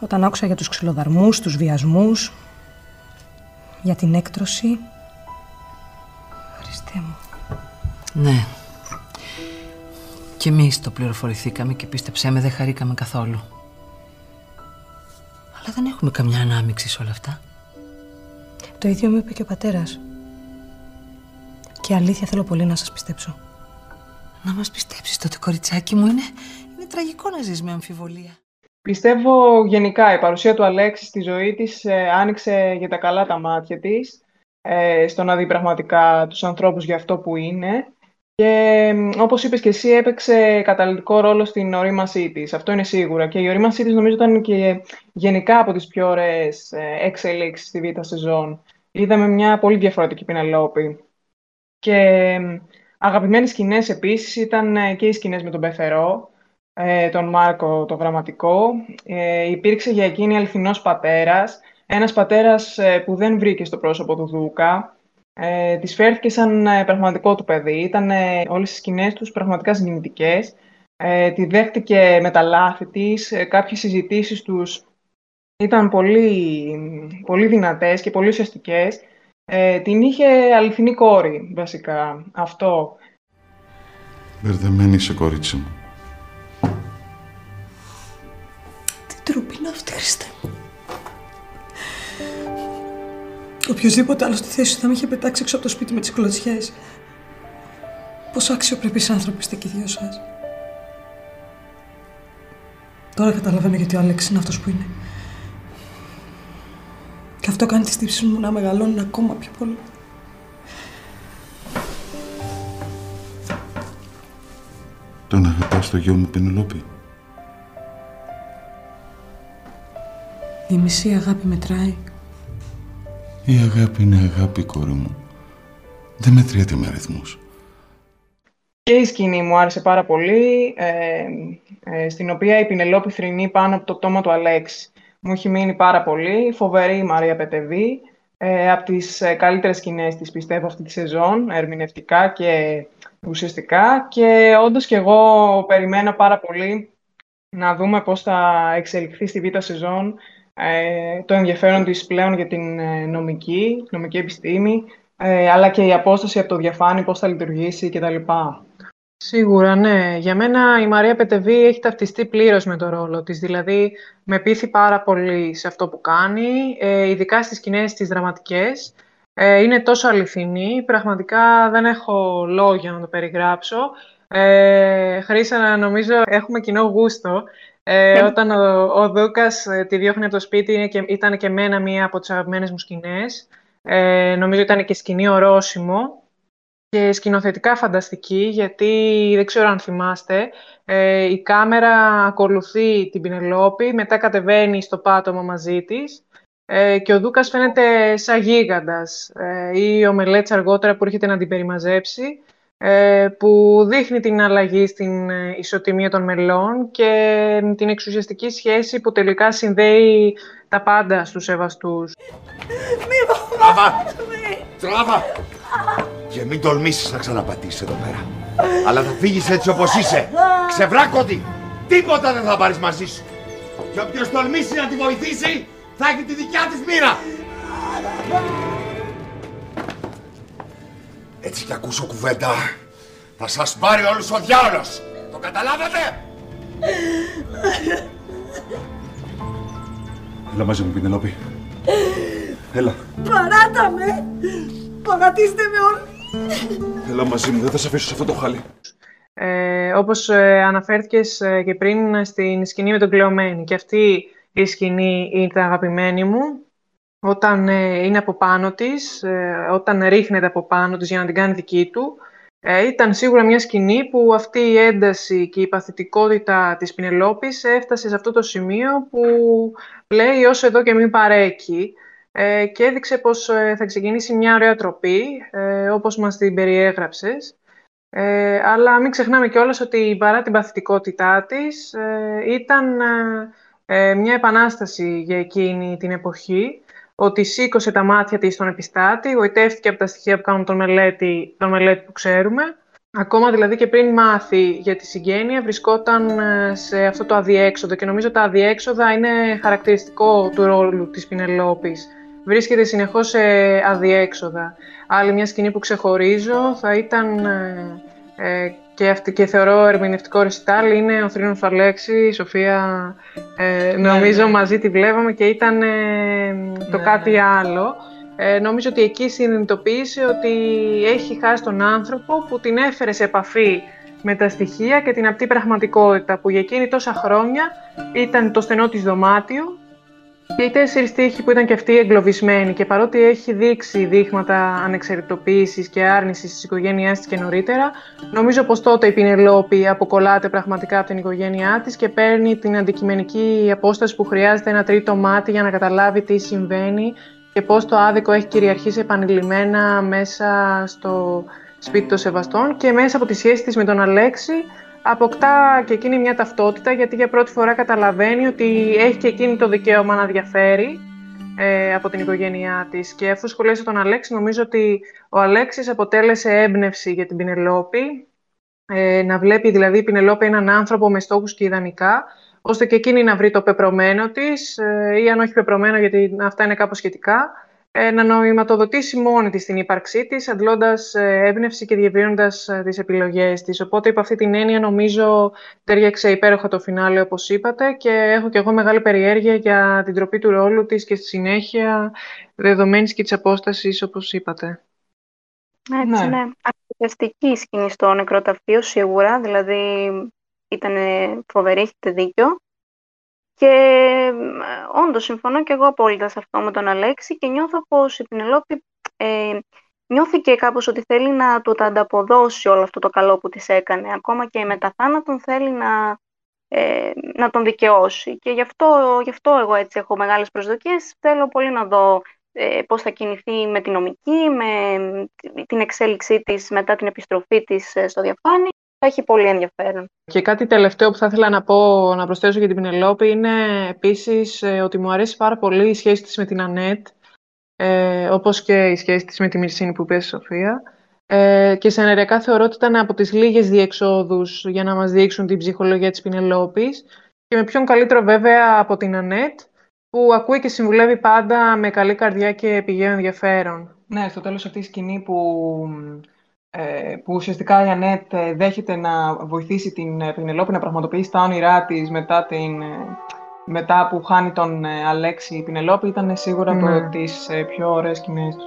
Όταν άκουσα για τους ξυλοδαρμούς, τους βιασμούς, για την έκτρωση... Χριστέ μου. Ναι. Και εμείς το πληροφορηθήκαμε και πίστεψέ με δεν χαρήκαμε καθόλου. Αλλά δεν έχουμε καμιά ανάμειξη σε όλα αυτά. Το ίδιο μου είπε και ο πατέρας. Και αλήθεια θέλω πολύ να σας πιστέψω. Να μας πιστέψεις τότε κοριτσάκι μου είναι, είναι τραγικό να ζεις με αμφιβολία. Πιστεύω γενικά η παρουσία του Αλέξη στη ζωή της ε, άνοιξε για τα καλά τα μάτια της ε, στο να δει πραγματικά τους ανθρώπους για αυτό που είναι και όπως είπες και εσύ, έπαιξε καταλητικό ρόλο στην ορίμασή της. Αυτό είναι σίγουρα. Και η ορίμασή της νομίζω ήταν και γενικά από τις πιο ωραίες ε, εξελίξεις στη β' σεζόν. Είδαμε μια πολύ διαφορετική Πινελόπη. Και αγαπημένες σκηνές επίσης ήταν ε, και οι σκηνές με τον Πεθερό, ε, τον Μάρκο το γραμματικό. Υπήρξε για εκείνη αληθινός πατέρας, ένας πατέρας που δεν βρήκε στο πρόσωπο του Δούκα, ε, της φέρθηκε σαν ε, πραγματικό του παιδί. Ήταν ε, όλες οι σκηνές τους πραγματικά συγκινητικές. Ε, τη δέχτηκε με τα λάθη της. Ε, κάποιες συζητήσεις τους ήταν πολύ, πολύ δυνατές και πολύ ουσιαστικές. Ε, την είχε αληθινή κόρη, βασικά. Αυτό. Μπερδεμένη σε κορίτσι μου. Τι τροπή είναι αυτή, Χριστέ μου. Οποιοδήποτε άλλο στη θέση θα με είχε πετάξει έξω από το σπίτι με τις κλωτσιές. Πόσο αξιοπρεπείς άνθρωποι είστε και οι δύο σας. Τώρα καταλαβαίνω γιατί ο Άλεξ είναι αυτός που είναι. Και αυτό κάνει τις τύψεις μου να μεγαλώνουν ακόμα πιο πολύ. Τον αγαπάς το γιο μου, Πενελόπη. Η μισή αγάπη μετράει. Η αγάπη είναι αγάπη, κόρη μου. Δεν μετριέται με αριθμούς. Και η σκηνή μου άρεσε πάρα πολύ, ε, ε, στην οποία η Πινελόπη θρυνεί πάνω από το πτώμα του Αλέξη. Μου έχει μείνει πάρα πολύ. Φοβερή η Μαρία Πετεβή. Ε, από τις ε, καλύτερες σκηνές της πιστεύω αυτή τη σεζόν, ερμηνευτικά και ουσιαστικά. Και όντως και εγώ περιμένω πάρα πολύ να δούμε πώς θα εξελιχθεί στη β' σεζόν ε, το ενδιαφέρον της πλέον για την ε, νομική, νομική επιστήμη, ε, αλλά και η απόσταση από το διαφάνει, πώς θα λειτουργήσει κτλ. Σίγουρα, ναι. Για μένα η Μαρία Πετεβή έχει ταυτιστεί πλήρως με το ρόλο της. Δηλαδή, με πείθει πάρα πολύ σε αυτό που κάνει, ε, ειδικά στις σκηνές τις δραματικές. Ε, είναι τόσο αληθινή, πραγματικά δεν έχω λόγια να το περιγράψω. Ε, Χρήσα, νομίζω έχουμε κοινό γούστο. Ε, ναι. όταν ο, ο Δούκας ε, τη διώχνει από το σπίτι και, ήταν και μένα μία από τις αγαπημένες μου σκηνές. Ε, νομίζω ήταν και σκηνή ορόσημο. και σκηνοθετικά φανταστική, γιατί δεν ξέρω αν θυμάστε, ε, η κάμερα ακολουθεί την Πινελόπη, μετά κατεβαίνει στο πάτωμα μαζί της ε, και ο Δούκας φαίνεται σαν γίγαντας ε, ή ο Μελέτς αργότερα που έρχεται να την περιμαζέψει, ε, που δείχνει την αλλαγή στην ε, ισοτιμία των μελών και την εξουσιαστική σχέση που τελικά συνδέει τα πάντα στους σεβαστούς. Μη Τράβα! Τράβα! Και μην τολμήσεις να ξαναπατήσεις εδώ πέρα. Αλλά θα φύγεις έτσι όπως είσαι. Ξεβράκωτη! Τίποτα δεν θα πάρεις μαζί σου. Και όποιος τολμήσει να τη βοηθήσει, θα έχει τη δικιά της μοίρα. Έτσι κι ακούσω κουβέντα, θα σας πάρει όλους ο διάολος. Το καταλάβατε; Έλα μαζί μου, Πινελόπη. Έλα. Παράτα με! Παγατίστε με όλοι! Έλα μαζί μου, δεν θα σε αφήσω σε αυτό το χάλι. Ε, όπως ε, αναφέρθηκες ε, και πριν στην σκηνή με τον Κλεωμένη. Και αυτή η σκηνή ήταν αγαπημένη μου. Όταν ε, είναι από πάνω της, ε, όταν ρίχνεται από πάνω της για να την κάνει δική του, ε, ήταν σίγουρα μια σκηνή που αυτή η ένταση και η παθητικότητα της Πινελόπης έφτασε σε αυτό το σημείο που λέει όσο εδώ και μην παρέκει ε, και έδειξε πως ε, θα ξεκινήσει μια ωραία τροπή, ε, όπως μας την περιέγραψες. Ε, αλλά μην ξεχνάμε κιόλας ότι παρά την παθητικότητά της ήταν μια επανάσταση για εκείνη την εποχή ότι σήκωσε τα μάτια της στον επιστάτη, γοητεύτηκε από τα στοιχεία που κάνουν τον μελέτη, τον μελέτη που ξέρουμε. Ακόμα δηλαδή και πριν μάθει για τη συγγένεια, βρισκόταν ε, σε αυτό το αδιέξοδο και νομίζω τα αδιέξοδα είναι χαρακτηριστικό του ρόλου της Πινελόπης. Βρίσκεται συνεχώς σε αδιέξοδα. Άλλη μια σκηνή που ξεχωρίζω θα ήταν ε, ε, και, αυτή, και θεωρώ ερμηνευτικό ρεσιτάλ είναι ο Θρήνος του Αλέξη, η Σοφία ε, ναι, νομίζω ναι. μαζί τη βλέπαμε και ήταν ε, το ναι, κάτι ναι. άλλο. Ε, νομίζω ότι εκεί συνειδητοποίησε ότι έχει χάσει τον άνθρωπο που την έφερε σε επαφή με τα στοιχεία και την απτή πραγματικότητα που για εκείνη τόσα χρόνια ήταν το στενό της δωμάτιο και οι τέσσερις τείχοι που ήταν και αυτοί εγκλωβισμένοι και παρότι έχει δείξει δείγματα ανεξαρτητοποίησης και άρνησης της οικογένειάς της και νωρίτερα, νομίζω πως τότε η Πινελόπη αποκολλάται πραγματικά από την οικογένειά της και παίρνει την αντικειμενική απόσταση που χρειάζεται ένα τρίτο μάτι για να καταλάβει τι συμβαίνει και πώ το άδικο έχει κυριαρχήσει επανειλημμένα μέσα στο σπίτι των Σεβαστών και μέσα από τη σχέση της με τον Αλέξη αποκτά και εκείνη μια ταυτότητα γιατί για πρώτη φορά καταλαβαίνει ότι έχει και εκείνη το δικαίωμα να διαφέρει ε, από την οικογένειά της. Και αφού σχολίασε τον Αλέξη, νομίζω ότι ο Αλέξης αποτέλεσε έμπνευση για την Πινελόπη, ε, να βλέπει δηλαδή η Πινελόπη έναν άνθρωπο με στόχους και ιδανικά, ώστε και εκείνη να βρει το πεπρωμένο της, ε, ή αν όχι πεπρωμένο γιατί αυτά είναι κάπως σχετικά, ε, να νοηματοδοτήσει μόνη της την ύπαρξή της, αντλώντας ε, έμπνευση και διευρύνοντας ε, τις επιλογές της. Οπότε, υπό αυτή την έννοια, νομίζω τέριαξε υπέροχα το φινάλε, όπως είπατε, και έχω και εγώ μεγάλη περιέργεια για την τροπή του ρόλου της και στη συνέχεια, δεδομένης και της απόστασης, όπως είπατε. Έτσι, ναι. ναι. σκηνή στο νεκροταφείο, σίγουρα, δηλαδή ήταν φοβερή, έχετε δίκιο. Και όντως συμφωνώ και εγώ απόλυτα σε αυτό με τον Αλέξη και νιώθω πως η Πινελόπη ε, νιώθει και κάπως ότι θέλει να του τα ανταποδώσει όλο αυτό το καλό που της έκανε. Ακόμα και μετά θάνατον θέλει να, ε, να τον δικαιώσει. Και γι αυτό, γι' αυτό εγώ έτσι έχω μεγάλες προσδοκίες. Θέλω πολύ να δω ε, πώς θα κινηθεί με την νομική, με την εξέλιξή της μετά την επιστροφή της ε, στο διαφάνη θα έχει πολύ ενδιαφέρον. Και κάτι τελευταίο που θα ήθελα να πω, να προσθέσω για την Πινελόπη, είναι επίσης ε, ότι μου αρέσει πάρα πολύ η σχέση της με την Ανέτ, ε, όπως και η σχέση της με τη Μυρσίνη που είπε η Σοφία. Ε, και ενεργειακά θεωρώ ότι ήταν από τις λίγες διεξόδους για να μας δείξουν την ψυχολογία της Πινελόπης και με ποιον καλύτερο βέβαια από την Ανέτ, που ακούει και συμβουλεύει πάντα με καλή καρδιά και πηγαίο ενδιαφέρον. Ναι, στο τέλος αυτή η σκηνή που ε, που ουσιαστικά η Ανέτ ε, δέχεται να βοηθήσει την ε, Πινελόπη να πραγματοποιήσει τα όνειρά της μετά, την, μετά που χάνει τον Αλέξη η Πινελόπη ήταν σίγουρα mm. από τις πιο ωραίες σκηνές τους.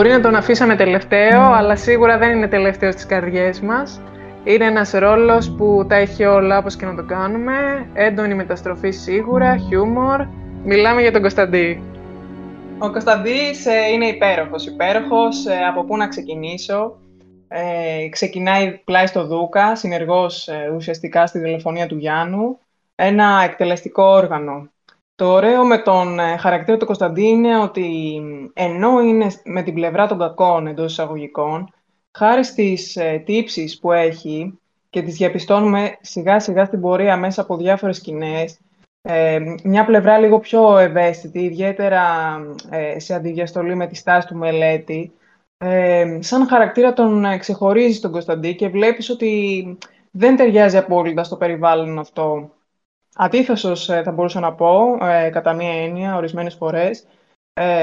Μπορεί να τον αφήσαμε τελευταίο, αλλά σίγουρα δεν είναι τελευταίος στις καρδιές μας. Είναι ένας ρόλος που τα έχει όλα όπως και να το κάνουμε. Έντονη μεταστροφή σίγουρα, χιούμορ. Μιλάμε για τον Κωνσταντή. Ο Κωνσταντής ε, είναι υπέροχος. Υπέροχος, ε, από πού να ξεκινήσω; Ε, ξεκινάει πλάι στο Δούκα, συνεργός ε, ουσιαστικά στη τηλεφωνία του Γιάννου. Ένα εκτελεστικό όργανο. Το ωραίο με τον ε, χαρακτήρα του Κωνσταντή είναι ότι ενώ είναι με την πλευρά των κακών εντός εισαγωγικών, χάρη στις ε, τύψεις που έχει και τις διαπιστώνουμε σιγά σιγά στην πορεία μέσα από διάφορες σκηνές, ε, μια πλευρά λίγο πιο ευαίσθητη, ιδιαίτερα ε, σε αντιδιαστολή με τη στάση του μελέτη, ε, σαν χαρακτήρα τον ξεχωρίζει τον Κωνσταντή και βλέπεις ότι δεν ταιριάζει απόλυτα στο περιβάλλον αυτό. Αντίθεσος θα μπορούσα να πω, κατά μία έννοια, ορισμένες φορές,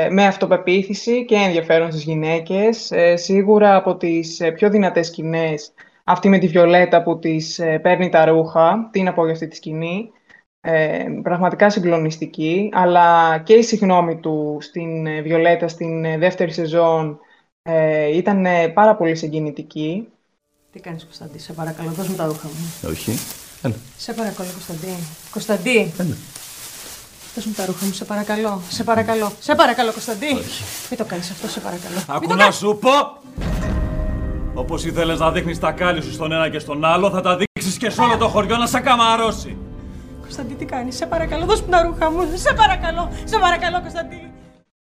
με αυτοπεποίθηση και ενδιαφέρον στις γυναίκες. Σίγουρα από τις πιο δυνατές σκηνές, αυτή με τη Βιολέτα που της παίρνει τα ρούχα, τι να πω για αυτή τη σκηνή, ε, πραγματικά συγκλονιστική, αλλά και η συγνώμη του στην ε, Βιολέτα στην ε, δεύτερη σεζόν ε, ήταν πάρα πολύ συγκινητική. Τι κάνεις Κωνσταντή, σε παρακαλώ, δώσ' μου τα ρούχα μου. Όχι. Έλα. Σε παρακαλώ Κωνσταντή. Κωνσταντή. Έλα. Δώσ' μου τα ρούχα μου, σε παρακαλώ. Σε παρακαλώ. Σε παρακαλώ Κωνσταντή. Όχι. Μην το κάνεις αυτό, σε παρακαλώ. Άκου να σου πω! Όπως ήθελες να δείχνεις τα κάλλη σου στον ένα και στον άλλο, θα τα δείξεις και σε όλο το χωριό να σε καμαρώσει. Κωνσταντή, τι κάνεις, σε παρακαλώ, δώσ' μου τα ρούχα μου, σε παρακαλώ, σε παρακαλώ Κωνσταντή.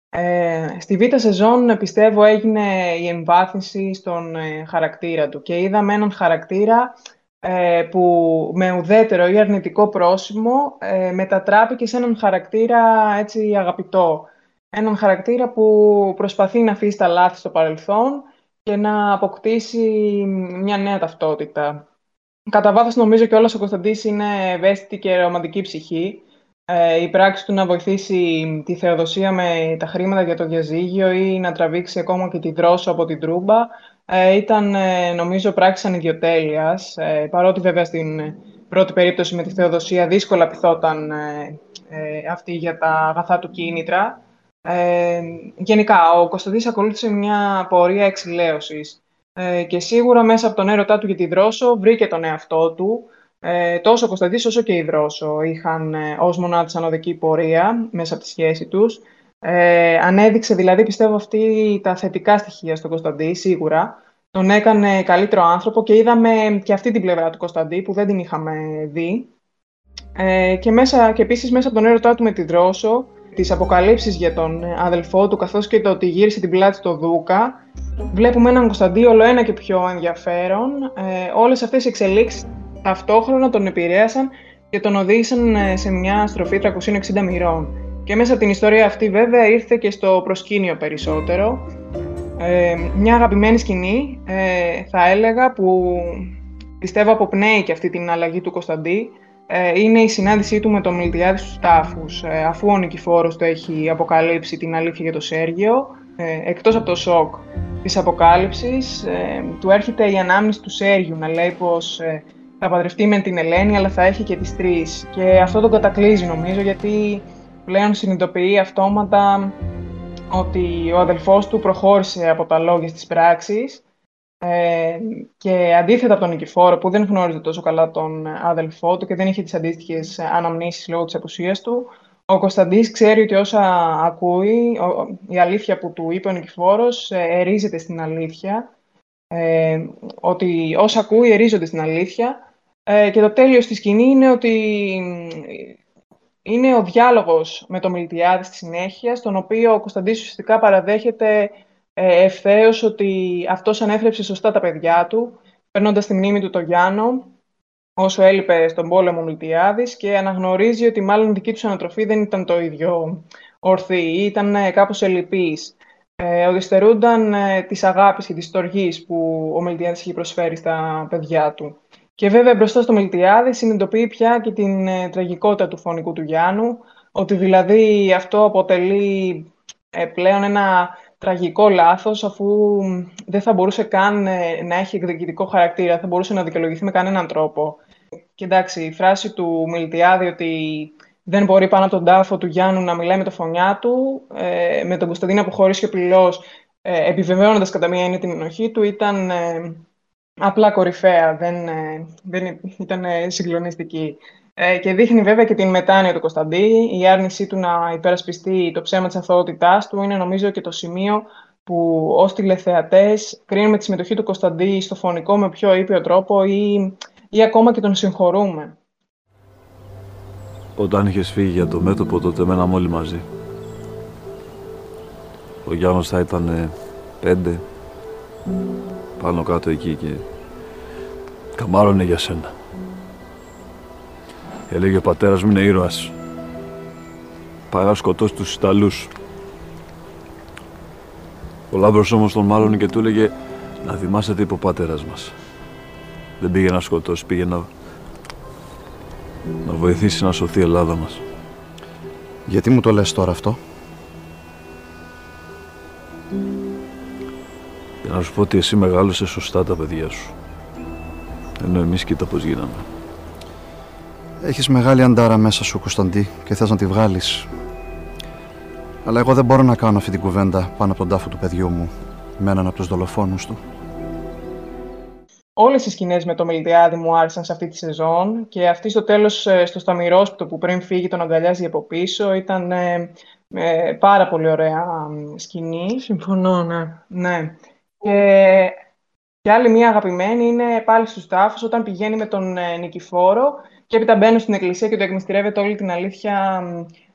Ε, στη β' σεζόν πιστεύω έγινε η εμβάθυνση στον ε, χαρακτήρα του και είδαμε έναν χαρακτήρα ε, που με ουδέτερο ή αρνητικό πρόσημο ε, μετατράπηκε σε έναν χαρακτήρα έτσι αγαπητό. Έναν χαρακτήρα που προσπαθεί να αφήσει τα λάθη στο παρελθόν και να αποκτήσει μια νέα ταυτότητα. Κατά βάθος νομίζω και όλο ο Κωνσταντής είναι ευαίσθητη και ρομαντική ψυχή. Ε, η πράξη του να βοηθήσει τη Θεοδοσία με τα χρήματα για το διαζύγιο ή να τραβήξει ακόμα και τη δρόσο από την Τρούμπα ε, ήταν ε, νομίζω πράξη ανιδιοτέλειας. Ε, παρότι βέβαια στην πρώτη περίπτωση με τη Θεοδοσία δύσκολα πειθόταν ε, ε, αυτή για τα αγαθά του κίνητρα. Ε, γενικά, ο Κωνσταντής ακολούθησε μια πορεία εξηλαίωσης. Ε, και σίγουρα μέσα από τον έρωτά του για τη Δρόσο βρήκε τον εαυτό του. Ε, τόσο ο Κωνσταντής όσο και η Δρόσο είχαν ε, ως μονάδες ανωδική πορεία μέσα από τη σχέση τους. Ε, ανέδειξε δηλαδή πιστεύω αυτή τα θετικά στοιχεία στον Κωνσταντή σίγουρα. Τον έκανε καλύτερο άνθρωπο και είδαμε και αυτή την πλευρά του Κωνσταντή που δεν την είχαμε δει. Ε, και, μέσα, και επίσης μέσα από τον έρωτά του με τη Δρόσο τις αποκαλύψεις για τον αδελφό του, καθώς και το ότι γύρισε την πλάτη στο Δούκα, βλέπουμε έναν Κωνσταντί όλο ένα και πιο ενδιαφέρον. Ε, όλες αυτές οι εξελίξεις ταυτόχρονα τον επηρέασαν και τον οδήγησαν ε, σε μια στροφή 360 μοιρών. Και μέσα από την ιστορία αυτή βέβαια ήρθε και στο προσκήνιο περισσότερο. Ε, μια αγαπημένη σκηνή, ε, θα έλεγα, που πιστεύω αποπνέει και αυτή την αλλαγή του Κωνσταντί, ε, είναι η συνάντησή του με τον Μιλτιάδης στους τάφους. Ε, αφού ο Νικηφόρος το έχει αποκαλύψει την αλήθεια για το Σέργιο, ε, εκτός από το σοκ της αποκάλυψης, του έρχεται η ανάμνηση του Σέργιου να λέει πως θα παντρευτεί με την Ελένη, αλλά θα έχει και τις τρεις. Και αυτό τον κατακλείζει νομίζω, γιατί πλέον συνειδητοποιεί αυτόματα ότι ο αδελφός του προχώρησε από τα λόγια στις πράξεις ε, και αντίθετα από τον Νικηφόρο που δεν γνώριζε τόσο καλά τον αδελφό του και δεν είχε τις αντίστοιχες αναμνήσεις λόγω της απουσίας του, ο Κωνσταντής ξέρει ότι όσα ακούει, η αλήθεια που του είπε ο Νικηφόρος ε, ερίζεται στην αλήθεια, ε, ότι όσα ακούει ερίζονται στην αλήθεια ε, και το τέλειος στη σκηνή είναι ότι είναι ο διάλογος με τον Μιλτιάδη στη συνέχεια, στον οποίο ο Κωνσταντής ουσιαστικά παραδέχεται ε, ευθέως ότι αυτός ανέφρεψε σωστά τα παιδιά του, παίρνοντας τη μνήμη του το Γιάννο, όσο έλειπε στον πόλεμο Μιλτιάδης και αναγνωρίζει ότι μάλλον η δική τους ανατροφή δεν ήταν το ίδιο ορθή ή ήταν ε, κάπως ελλειπής. Ε, ότι στερούνταν ε, της αγάπης και της στοργής που ο Μιλτιάδης είχε προσφέρει στα παιδιά του. Και βέβαια μπροστά στο Μιλτιάδη συνειδητοποιεί πια και την ε, τραγικότητα του φωνικού του Γιάννου, ότι δηλαδή αυτό αποτελεί ε, πλέον ένα τραγικό λάθος, αφού δεν θα μπορούσε καν ε, να έχει εκδικητικό χαρακτήρα, δεν θα μπορούσε να δικαιολογηθεί με κανέναν τρόπο. Και εντάξει, η φράση του Μιλτιάδη ότι δεν μπορεί πάνω από τον τάφο του Γιάννου να μιλάει με το φωνιά του, ε, με τον Κωνσταντίνα που χωρίς και πληλός ε, επιβεβαιώνοντας κατά μία έννοια την ενοχή του, ήταν ε, απλά κορυφαία, δεν, ε, δεν ήταν συγκλονιστική. Ε, και δείχνει βέβαια και την μετάνοια του Κωνσταντή. Η άρνησή του να υπερασπιστεί το ψέμα της αθωότητάς του είναι νομίζω και το σημείο που ως τηλεθεατές κρίνουμε τη συμμετοχή του Κωνσταντή στο φωνικό με πιο ήπιο τρόπο ή, ή ακόμα και τον συγχωρούμε. Όταν είχες φύγει για το μέτωπο, τότε μέναμε όλοι μαζί. Ο Γιάννος θα ήταν πέντε, πάνω κάτω εκεί και καμάρωνε για σένα. Έλεγε ο πατέρας μου είναι ήρωας. Πάει να σκοτώσει τους Ιταλούς. Ο Λάμπρος όμως τον μάλλον και του έλεγε να θυμάσαι τι είπε ο πατέρας μας. Δεν πήγε να σκοτώσει, πήγε να, να βοηθήσει να σωθεί η Ελλάδα μας. Γιατί μου το λες τώρα αυτό; Για να σου πω ότι εσύ μεγάλωσε σωστά τα παιδιά σου. Ενώ εμείς κοίτα πώς γίναμε. Έχεις μεγάλη αντάρα μέσα σου, Κωνσταντή, και θες να τη βγάλεις. Αλλά εγώ δεν μπορώ να κάνω αυτή την κουβέντα πάνω από τον τάφο του παιδιού μου, με έναν από τους δολοφόνους του. Όλες οι σκηνές με το Μελιτιάδη μου άρεσαν σε αυτή τη σεζόν και αυτή στο τέλος ε, στο Σταμυρόσπιτο που πριν φύγει τον αγκαλιάζει από πίσω ήταν ε, ε, πάρα πολύ ωραία σκηνή. Συμφωνώ, ναι. ναι. Και, και άλλη μία αγαπημένη είναι πάλι στους τάφους όταν πηγαίνει με τον ε, Νικηφόρο και έπειτα μπαίνουν στην εκκλησία και του εκμυστηρεύεται όλη την αλήθεια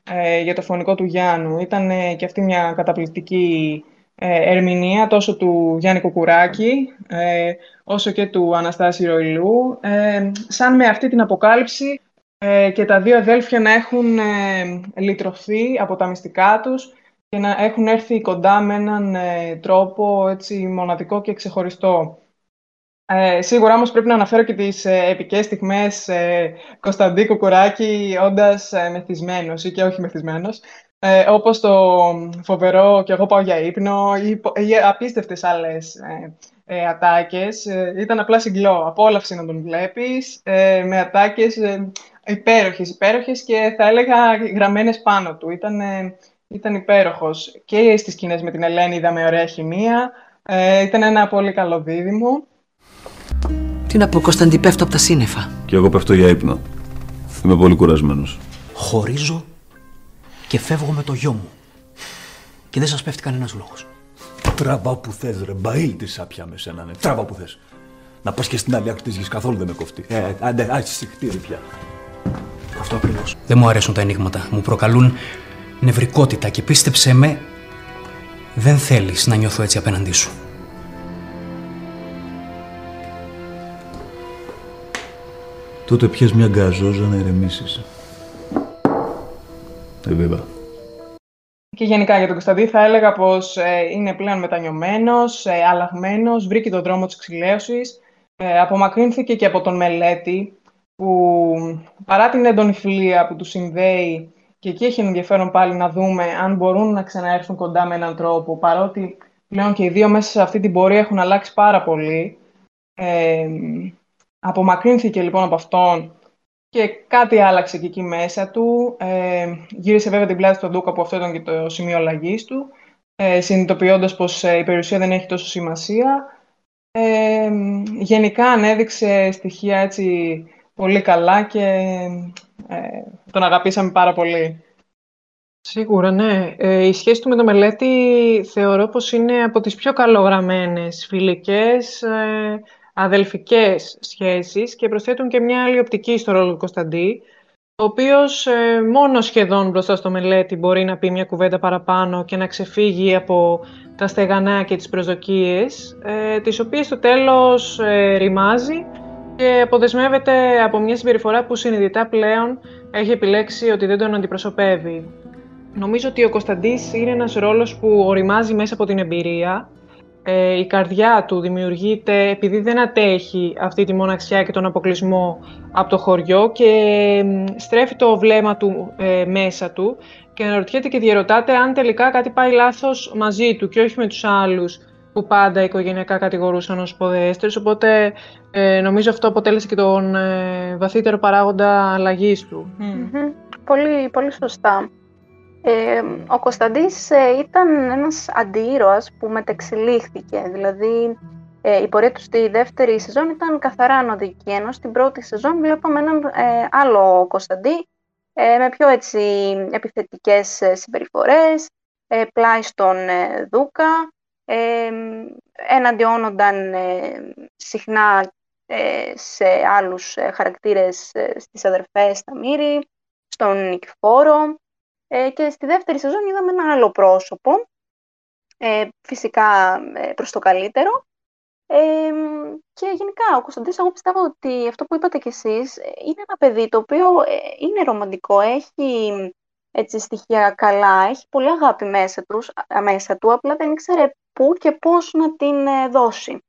ε, για το φωνικό του Γιάννου. Ήταν ε, και αυτή μια καταπληκτική ε, ερμηνεία τόσο του Γιάννη Κουκουράκη ε, όσο και του Αναστάση Ροηλού. σαν με αυτή την αποκάλυψη και τα δύο αδέλφια να έχουν λυτρωθεί από τα μυστικά τους και να έχουν έρθει κοντά με έναν τρόπο έτσι, μοναδικό και ξεχωριστό. Ε, σίγουρα όμως πρέπει να αναφέρω και τις ε, επικές στιγμές ε, Κωνσταντή Κουκουράκη όντας ε, μεθυσμένος ή και όχι μεθυσμένος. Ε, όπως το φοβερό «Και εγώ πάω για ύπνο» ή, ή απίστευτες άλλες ε, ε, ατάκες. Ε, ήταν απλά συγκλώ. Απόλαυση να τον βλέπεις ε, με ατάκες ε, υπέροχες, υπέροχες και θα έλεγα γραμμένες πάνω του. Ήταν, ήταν υπέροχος. Και στις σκηνές με την Ελένη είδαμε ωραία χημεία. ήταν ένα πολύ καλό δίδυμο. Τι να πω, Κωνσταντή, πέφτω από τα σύννεφα. Και εγώ πέφτω για ύπνο. Είμαι πολύ κουρασμένος. Χωρίζω και φεύγω με το γιο μου. Και δεν σας πέφτει κανένας λόγος. Τραβά που θες, ρε. Μπαίλ της σάπια με σένα, ναι. Τραβά που θες. Να πας και στην άλλη άκρη της γης καθόλου δεν με κοφτεί. Ε, άντε, άρχισε χτύρι πια. Αυτό ακριβώς. Δεν μου αρέσουν τα ενίγματα. Μου προκαλούν νευρικότητα και πίστεψε με, δεν θέλεις να νιώθω έτσι απέναντί σου. τότε πιες μια γκαζόζα να ηρεμήσεις. Ε, βέβαια. Και γενικά για τον Κωνσταντή θα έλεγα πως ε, είναι πλέον μετανιωμένος, ε, αλλαγμένος, βρήκε τον δρόμο της εξηλαίωσης, ε, απομακρύνθηκε και από τον μελέτη που παρά την έντονη φιλία που του συνδέει και εκεί έχει ενδιαφέρον πάλι να δούμε αν μπορούν να ξαναέρθουν κοντά με έναν τρόπο, παρότι πλέον και οι δύο μέσα σε αυτή την πορεία έχουν αλλάξει πάρα πολύ. Ε, Απομακρύνθηκε λοιπόν από αυτόν και κάτι άλλαξε και εκεί μέσα του. Ε, γύρισε βέβαια την πλάτη στον Ντούκα που αυτό ήταν και το σημείο αλλαγής του, ε, συνειδητοποιώντας πως ε, η περιουσία δεν έχει τόσο σημασία. Ε, γενικά ανέδειξε στοιχεία έτσι πολύ καλά και ε, τον αγαπήσαμε πάρα πολύ. Σίγουρα, ναι. Ε, η σχέση του με το μελέτη θεωρώ πως είναι από τις πιο καλογραμμένες φιλικές ε, αδελφικές σχέσεις και προσθέτουν και μια άλλη οπτική στο ρόλο του Κωνσταντή, ο οποίος ε, μόνο σχεδόν μπροστά στο μελέτη μπορεί να πει μια κουβέντα παραπάνω και να ξεφύγει από τα στεγανά και τις προσδοκίες, ε, τις οποίες στο τέλος ε, ρημάζει και αποδεσμεύεται από μια συμπεριφορά που συνειδητά πλέον έχει επιλέξει ότι δεν τον αντιπροσωπεύει. Νομίζω ότι ο Κωνσταντής είναι ένας ρόλος που οριμάζει μέσα από την εμπειρία ε, η καρδιά του δημιουργείται επειδή δεν ατέχει αυτή τη μοναξιά και τον αποκλεισμό από το χωριό και στρέφει το βλέμμα του ε, μέσα του και αναρωτιέται και διαρωτάται αν τελικά κάτι πάει λάθος μαζί του και όχι με τους άλλους που πάντα οικογενειακά κατηγορούσαν ως ποδέστερους, οπότε ε, νομίζω αυτό αποτέλεσε και τον βαθύτερο παράγοντα αλλαγής του. Πολύ, πολύ σωστά. Ε, ο Κωνσταντής ε, ήταν ένας αντιήρωας που μετεξελίχθηκε, δηλαδή ε, η πορεία του στη δεύτερη σεζόν ήταν καθαρά ανωδική, ενώ στην πρώτη σεζόν βλέπαμε έναν ε, άλλο Κωνσταντή ε, με πιο έτσι επιθετικές συμπεριφορές, πλάι στον Δούκα, ε, εναντιώνονταν συχνά σε άλλους χαρακτήρες στις αδερφές στα Μύρη, στον Νικηφόρο και στη δεύτερη σεζόν είδαμε ένα άλλο πρόσωπο, φυσικά προς το καλύτερο, και γενικά, ο Κωνσταντής, εγώ πιστεύω ότι αυτό που είπατε κι εσείς είναι ένα παιδί το οποίο ε, είναι ρομαντικό, έχει έτσι, στοιχεία καλά, έχει πολύ αγάπη μέσα, τους, μέσα του, απλά δεν ήξερε πού και πώς να την ε, δώσει.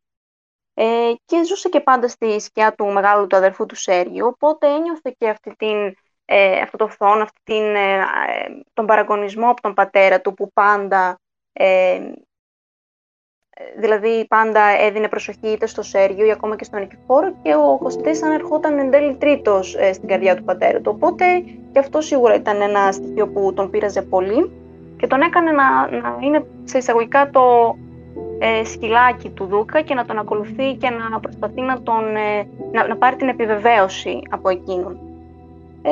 Ε, και ζούσε και πάντα στη σκιά του μεγάλου του αδερφού του Σέργιου, οπότε ένιωθε και αυτή την, ε, αυτό το φθόνο, αυτή την, ε, τον παραγωνισμό από τον πατέρα του που πάντα δηλαδή πάντα έδινε προσοχή είτε στο Σέργιο ή ακόμα και στον Νικηφόρο και ο Κωστής ανερχόταν εν τέλει τρίτος ε, στην καρδιά του πατέρα του. Οπότε και αυτό σίγουρα ήταν ένα στοιχείο που τον πείραζε πολύ και τον έκανε να, να είναι σε εισαγωγικά το ε, σκυλάκι του Δούκα και να τον ακολουθεί και να προσπαθεί να, τον, ε, να, να πάρει την επιβεβαίωση από εκείνον. Ε,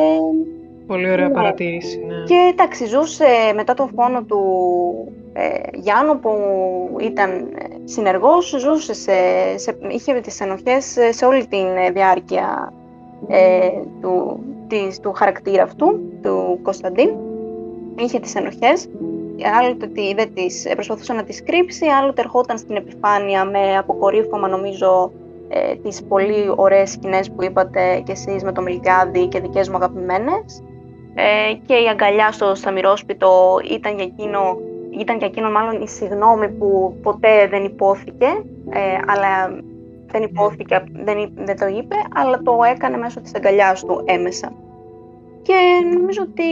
Πολύ ωραία ναι. παρατήρηση. Ναι. Και εντάξει, ζούσε μετά τον φόνο του ε, Γιάννου που ήταν ε, συνεργός, ζούσε σε, σε, είχε τις ενοχές σε όλη τη διάρκεια ε, του, της, του χαρακτήρα αυτού, του Κωνσταντίν. Είχε τις ενοχές, άλλοτε δεν τις, προσπαθούσε να τις κρύψει, άλλοτε ερχόταν στην επιφάνεια με αποκορύφωμα νομίζω ε, τις πολύ ωραίες σκηνές που είπατε κι εσείς με το Μιλγκάδι και δικές μου αγαπημένες. Ε, και η αγκαλιά στο σταμυρόσπιτο ήταν για εκείνο, ήταν για εκείνο μάλλον η συγνώμη που ποτέ δεν υπόθηκε, ε, αλλά δεν υπόθηκε, δεν, δεν το είπε, αλλά το έκανε μέσω της αγκαλιάς του έμεσα. Και νομίζω ότι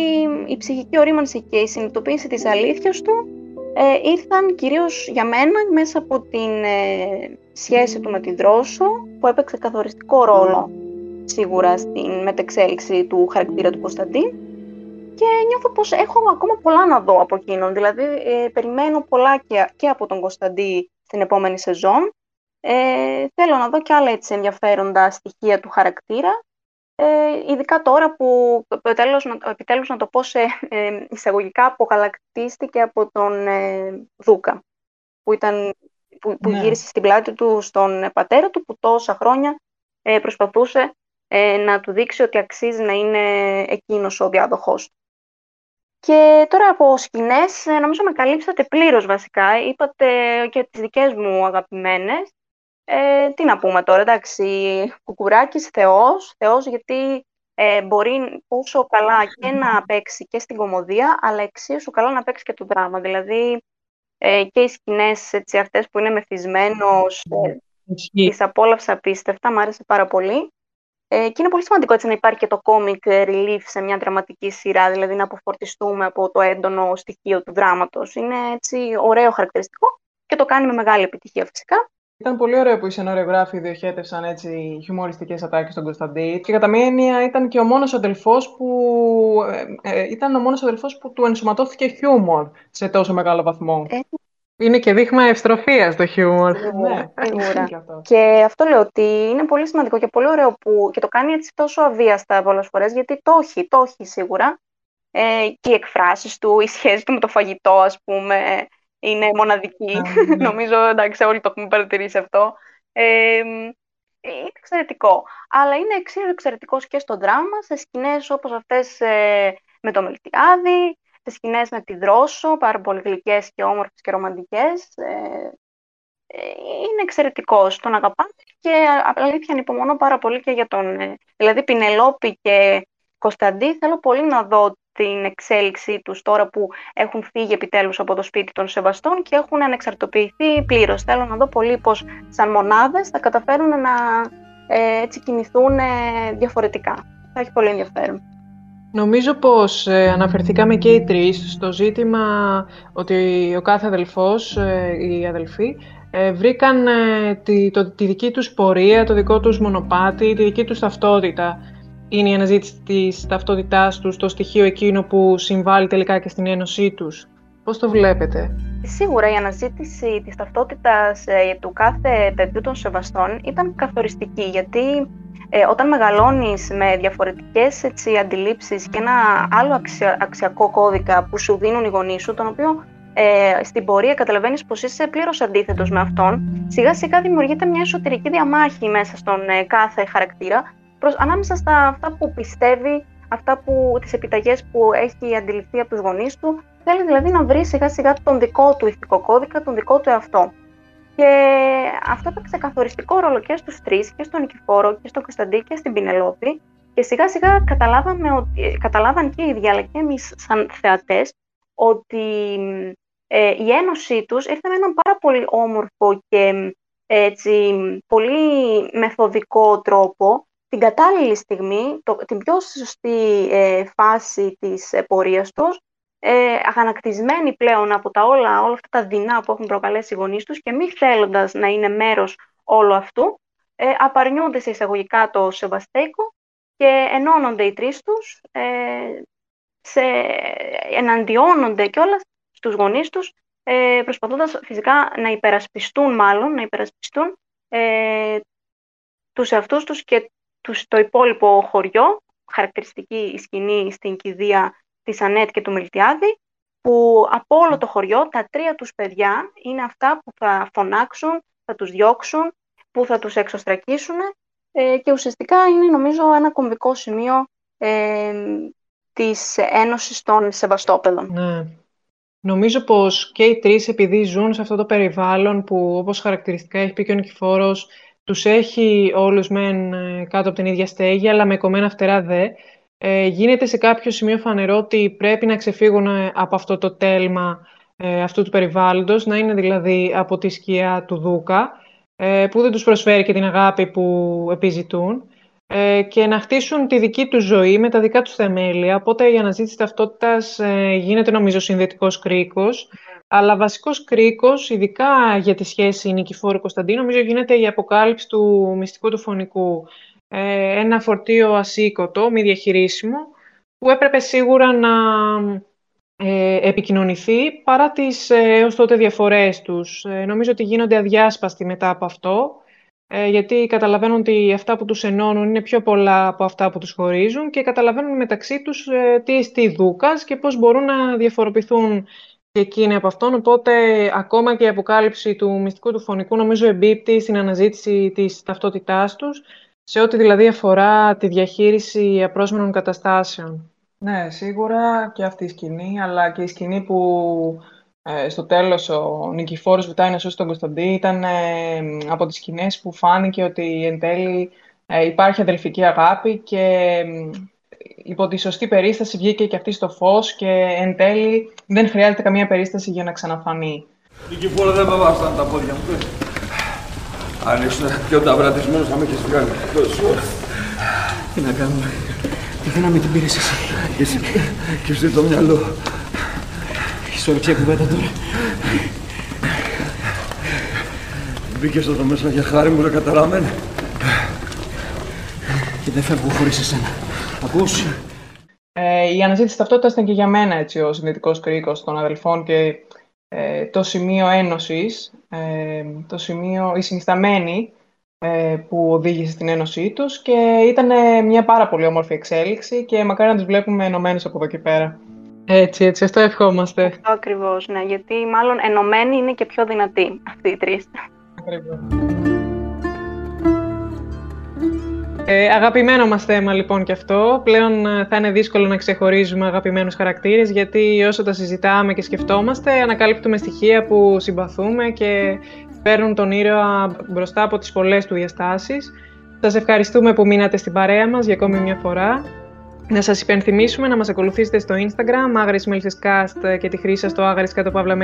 η ψυχική ορίμανση και η συνειδητοποίηση της αλήθειας του ε, ήρθαν κυρίως για μένα μέσα από την ε, σχέση του με την Δρόσο, που έπαιξε καθοριστικό ρόλο σίγουρα στην μετεξέλιξη του χαρακτήρα του Κωνσταντίν και νιώθω πως έχω ακόμα πολλά να δω από εκείνον. Δηλαδή, ε, περιμένω πολλά και, και από τον Κωνσταντί στην επόμενη σεζόν. Ε, θέλω να δω και άλλα έτσι ενδιαφέροντα στοιχεία του χαρακτήρα. Ε, ειδικά τώρα που επιτέλους, επιτέλους να το πω σε ε, εισαγωγικά αποκαλακτίστηκε από τον ε, Δούκα που, ήταν, που, που ναι. γύρισε στην πλάτη του στον πατέρα του που τόσα χρόνια ε, προσπαθούσε να του δείξει ότι αξίζει να είναι εκείνος ο διάδοχός του. Και τώρα από σκηνές, ε, νομίζω με καλύψατε πλήρως βασικά. Είπατε και τις δικές μου αγαπημένες. Ε, τι να πούμε τώρα, εντάξει, Κουκουράκης Θεός, Θεός γιατί ε, μπορεί όσο καλά και να παίξει και στην κομμωδία, αλλά εξίσου καλά να παίξει και το δράμα. Δηλαδή ε, και οι σκηνές έτσι, αυτές που είναι μεθυσμένος, ε, τις απόλαυσα απίστευτα, μου άρεσε πάρα πολύ. Ε, και είναι πολύ σημαντικό έτσι να υπάρχει και το comic relief σε μια δραματική σειρά, δηλαδή να αποφορτιστούμε από το έντονο στοιχείο του δράματος. Είναι έτσι ωραίο χαρακτηριστικό και το κάνει με μεγάλη επιτυχία φυσικά. Ήταν πολύ ωραίο που οι σενωριογράφοι διοχέτευσαν έτσι χιουμοριστικές ατάκες στον Κωνσταντή. Και κατά μία έννοια ήταν και ο μόνος αδελφός που. Ε, ε, ήταν ο μόνος αδελφός που του ενσωματώθηκε χιούμορ σε τόσο μεγάλο βαθμό. Ε, είναι και δείγμα ευστροφίας το χιούμορ. Ναι, σίγουρα. και αυτό λέω ότι είναι πολύ σημαντικό και πολύ ωραίο που και το κάνει έτσι τόσο αβίαστα πολλές φορές, γιατί το έχει, το έχει σίγουρα. Ε, και οι εκφράσεις του, η σχέση του με το φαγητό, ας πούμε, είναι μοναδική. Ναι. Νομίζω, εντάξει, όλοι το έχουμε παρατηρήσει αυτό. Ε, είναι εξαιρετικό. Αλλά είναι εξίσου εξαιρετικός και στο δράμα, σε σκηνές όπως αυτές ε, με το Μελτιάδη, τις σκηνές με τη Δρόσο, πάρα πολύ γλυκές και όμορφες και ρομαντικές. Ε, ε, είναι εξαιρετικός, τον αγαπάτε και αλήθεια ανυπομονώ πάρα πολύ και για τον... Ε, δηλαδή Πινελόπη και Κωνσταντή θέλω πολύ να δω την εξέλιξή τους τώρα που έχουν φύγει επιτέλους από το σπίτι των Σεβαστών και έχουν ανεξαρτοποιηθεί πλήρως. Θέλω να δω πολύ πως σαν μονάδες θα καταφέρουν να ε, έτσι κινηθούν διαφορετικά. Θα έχει πολύ ενδιαφέρον. Νομίζω πως ε, αναφερθήκαμε και οι τρεις στο ζήτημα ότι ο κάθε αδελφός, ε, οι αδελφοί, ε, βρήκαν ε, τη, το, τη δική τους πορεία, το δικό τους μονοπάτι, τη δική τους ταυτότητα. είναι η αναζήτηση της ταυτότητάς τους το στοιχείο εκείνο που συμβάλλει τελικά και στην ένωσή τους. Πώς το βλέπετε; Σίγουρα η αναζήτηση της ταυτότητας ε, του κάθε παιδιού των σεβαστών ήταν καθοριστική, γιατί ε, όταν μεγαλώνεις με διαφορετικές έτσι, αντιλήψεις και ένα άλλο αξιακό κώδικα που σου δίνουν οι γονείς σου, τον οποίο ε, στην πορεία καταλαβαίνεις πως είσαι πλήρως αντίθετος με αυτόν, σιγά σιγά δημιουργείται μια εσωτερική διαμάχη μέσα στον ε, κάθε χαρακτήρα, προς, ανάμεσα στα αυτά που πιστεύει, αυτά που, τις επιταγές που έχει αντιληφθεί από τους γονείς του, θέλει δηλαδή να βρει σιγά σιγά τον δικό του ηθικό κώδικα, τον δικό του εαυτό. Και αυτό έπαιξε καθοριστικό ρόλο και στους τρεις, και στον Νικηφόρο, και στον Κωνσταντή και στην Πινελόπη. Και σιγά σιγά καταλάβαμε ότι, καταλάβαν και οι ίδιοι, αλλά και εμείς σαν θεατές, ότι ε, η ένωσή τους ήρθε με έναν πάρα πολύ όμορφο και έτσι, πολύ μεθοδικό τρόπο, την κατάλληλη στιγμή, το, την πιο σωστή ε, φάση της ε, πορείας τους, ε, αγανακτισμένοι πλέον από τα όλα, όλα αυτά τα δεινά που έχουν προκαλέσει οι γονείς τους και μη θέλοντας να είναι μέρος όλου αυτού, ε, απαρνιούνται σε εισαγωγικά το Σεβαστέικο και ενώνονται οι τρεις τους, ε, σε, εναντιώνονται κιόλας στους γονείς τους, ε, προσπαθώντας φυσικά να υπερασπιστούν μάλλον, να υπερασπιστούν ε, τους εαυτούς τους και τους, το υπόλοιπο χωριό, χαρακτηριστική σκηνή στην κηδεία της Ανέτ και του Μιλτιάδη, που από όλο το χωριό τα τρία τους παιδιά είναι αυτά που θα φωνάξουν, θα τους διώξουν, που θα τους εξωστρακίσουν ε, και ουσιαστικά είναι νομίζω ένα κομβικό σημείο ε, της Ένωσης των Σεβαστόπεδων. Ναι. Νομίζω πως και οι τρεις επειδή ζουν σε αυτό το περιβάλλον που όπως χαρακτηριστικά έχει πει και ο Νικηφόρος τους έχει όλους μεν ε, κάτω από την ίδια στέγη αλλά με κομμένα φτερά δε ε, γίνεται σε κάποιο σημείο φανερό ότι πρέπει να ξεφύγουν ε, από αυτό το τέλμα ε, αυτού του περιβάλλοντος, να είναι δηλαδή από τη σκιά του Δούκα, ε, που δεν τους προσφέρει και την αγάπη που επιζητούν, ε, και να χτίσουν τη δική τους ζωή με τα δικά τους θεμέλια. Οπότε η αναζήτηση ταυτότητας ε, γίνεται νομίζω συνδετικός κρίκος, αλλά βασικός κρίκος, ειδικά για τη σχέση Νικηφόρου-Κωνσταντίνου, νομίζω γίνεται η αποκάλυψη του μυστικού του φωνικού. Ε, ένα φορτίο ασήκωτο, μη διαχειρίσιμο, που έπρεπε σίγουρα να ε, επικοινωνηθεί παρά τις ε, έως τότε διαφορές τους. νομίζω ότι γίνονται αδιάσπαστοι μετά από αυτό, γιατί καταλαβαίνουν ότι αυτά που τους ενώνουν είναι πιο πολλά από αυτά που τους χωρίζουν και καταλαβαίνουν μεταξύ τους τι εστί δούκας και πώς μπορούν να διαφοροποιηθούν και εκείνοι από αυτόν. Οπότε ακόμα και η αποκάλυψη του μυστικού του φωνικού νομίζω εμπίπτει στην αναζήτηση της ταυτότητάς τους σε ό,τι δηλαδή αφορά τη διαχείριση απρόσμενων καταστάσεων. Ναι, σίγουρα και αυτή η σκηνή, αλλά και η σκηνή που ε, στο τέλος ο Νικηφόρος βουτάει να σώσει τον Κωνσταντή ήταν ε, από τις σκηνές που φάνηκε ότι εν τέλει ε, υπάρχει αδελφική αγάπη και υπό τη σωστή περίσταση βγήκε και αυτή στο φως και εν τέλει δεν χρειάζεται καμία περίσταση για να ξαναφανεί. Νικηφόρο δεν βαβάσταν τα πόδια μου. Αν ήσουν πιο ταυρατισμένος θα με έχεις βγάλει. Τι να κάνουμε; Τι με την πήρες εσύ. Εσύ και εσύ το μυαλό. Ισορρεψία κουβέντα τώρα. Μπήκες εδώ μέσα για χάρη μου, ρε καταραμένε. Και δεν φεύγω χωρίς εσένα. Ακούς; Ε, η αναζήτηση ταυτότητας ήταν και για μένα έτσι, ο συνδετικός κρίκος των αδελφών και ε, το σημείο ένωσης, ε, το σημείο, η συνισταμένη ε, που οδήγησε στην ένωσή τους και ήταν μια πάρα πολύ όμορφη εξέλιξη και μακάρι να τους βλέπουμε ενωμένους από εδώ και πέρα. Έτσι, έτσι, αυτό ευχόμαστε. Αυτό ακριβώς, ναι, γιατί μάλλον ενωμένοι είναι και πιο δυνατοί αυτοί οι τρεις. Ακριβώς. Ε, αγαπημένο μας θέμα λοιπόν και αυτό. Πλέον ε, θα είναι δύσκολο να ξεχωρίζουμε αγαπημένους χαρακτήρες γιατί όσο τα συζητάμε και σκεφτόμαστε ανακαλύπτουμε στοιχεία που συμπαθούμε και παίρνουν τον ήρωα μπροστά από τις πολλές του διαστάσεις. Σας ευχαριστούμε που μείνατε στην παρέα μας για ακόμη μια φορά. Να σας υπενθυμίσουμε να μας ακολουθήσετε στο Instagram Άγρις Cast και τη χρήση σας στο Άγρις κάτω παύλα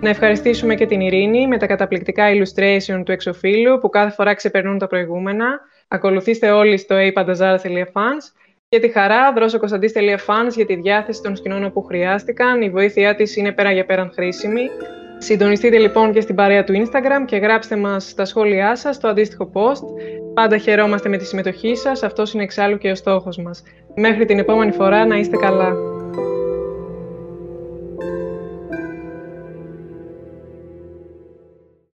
Να ευχαριστήσουμε και την Ειρήνη με τα καταπληκτικά illustration του εξοφίλου που κάθε φορά ξεπερνούν τα προηγούμενα. Ακολουθήστε όλοι στο apantazara.fans και τη χαρά δρόσοκωνσταντής.fans για τη διάθεση των σκηνών που χρειάστηκαν. Η βοήθειά της είναι πέρα για πέραν χρήσιμη. Συντονιστείτε λοιπόν και στην παρέα του Instagram και γράψτε μας τα σχόλιά σας στο αντίστοιχο post. Πάντα χαιρόμαστε με τη συμμετοχή σας, αυτός είναι εξάλλου και ο στόχος μας. Μέχρι την επόμενη φορά να είστε καλά.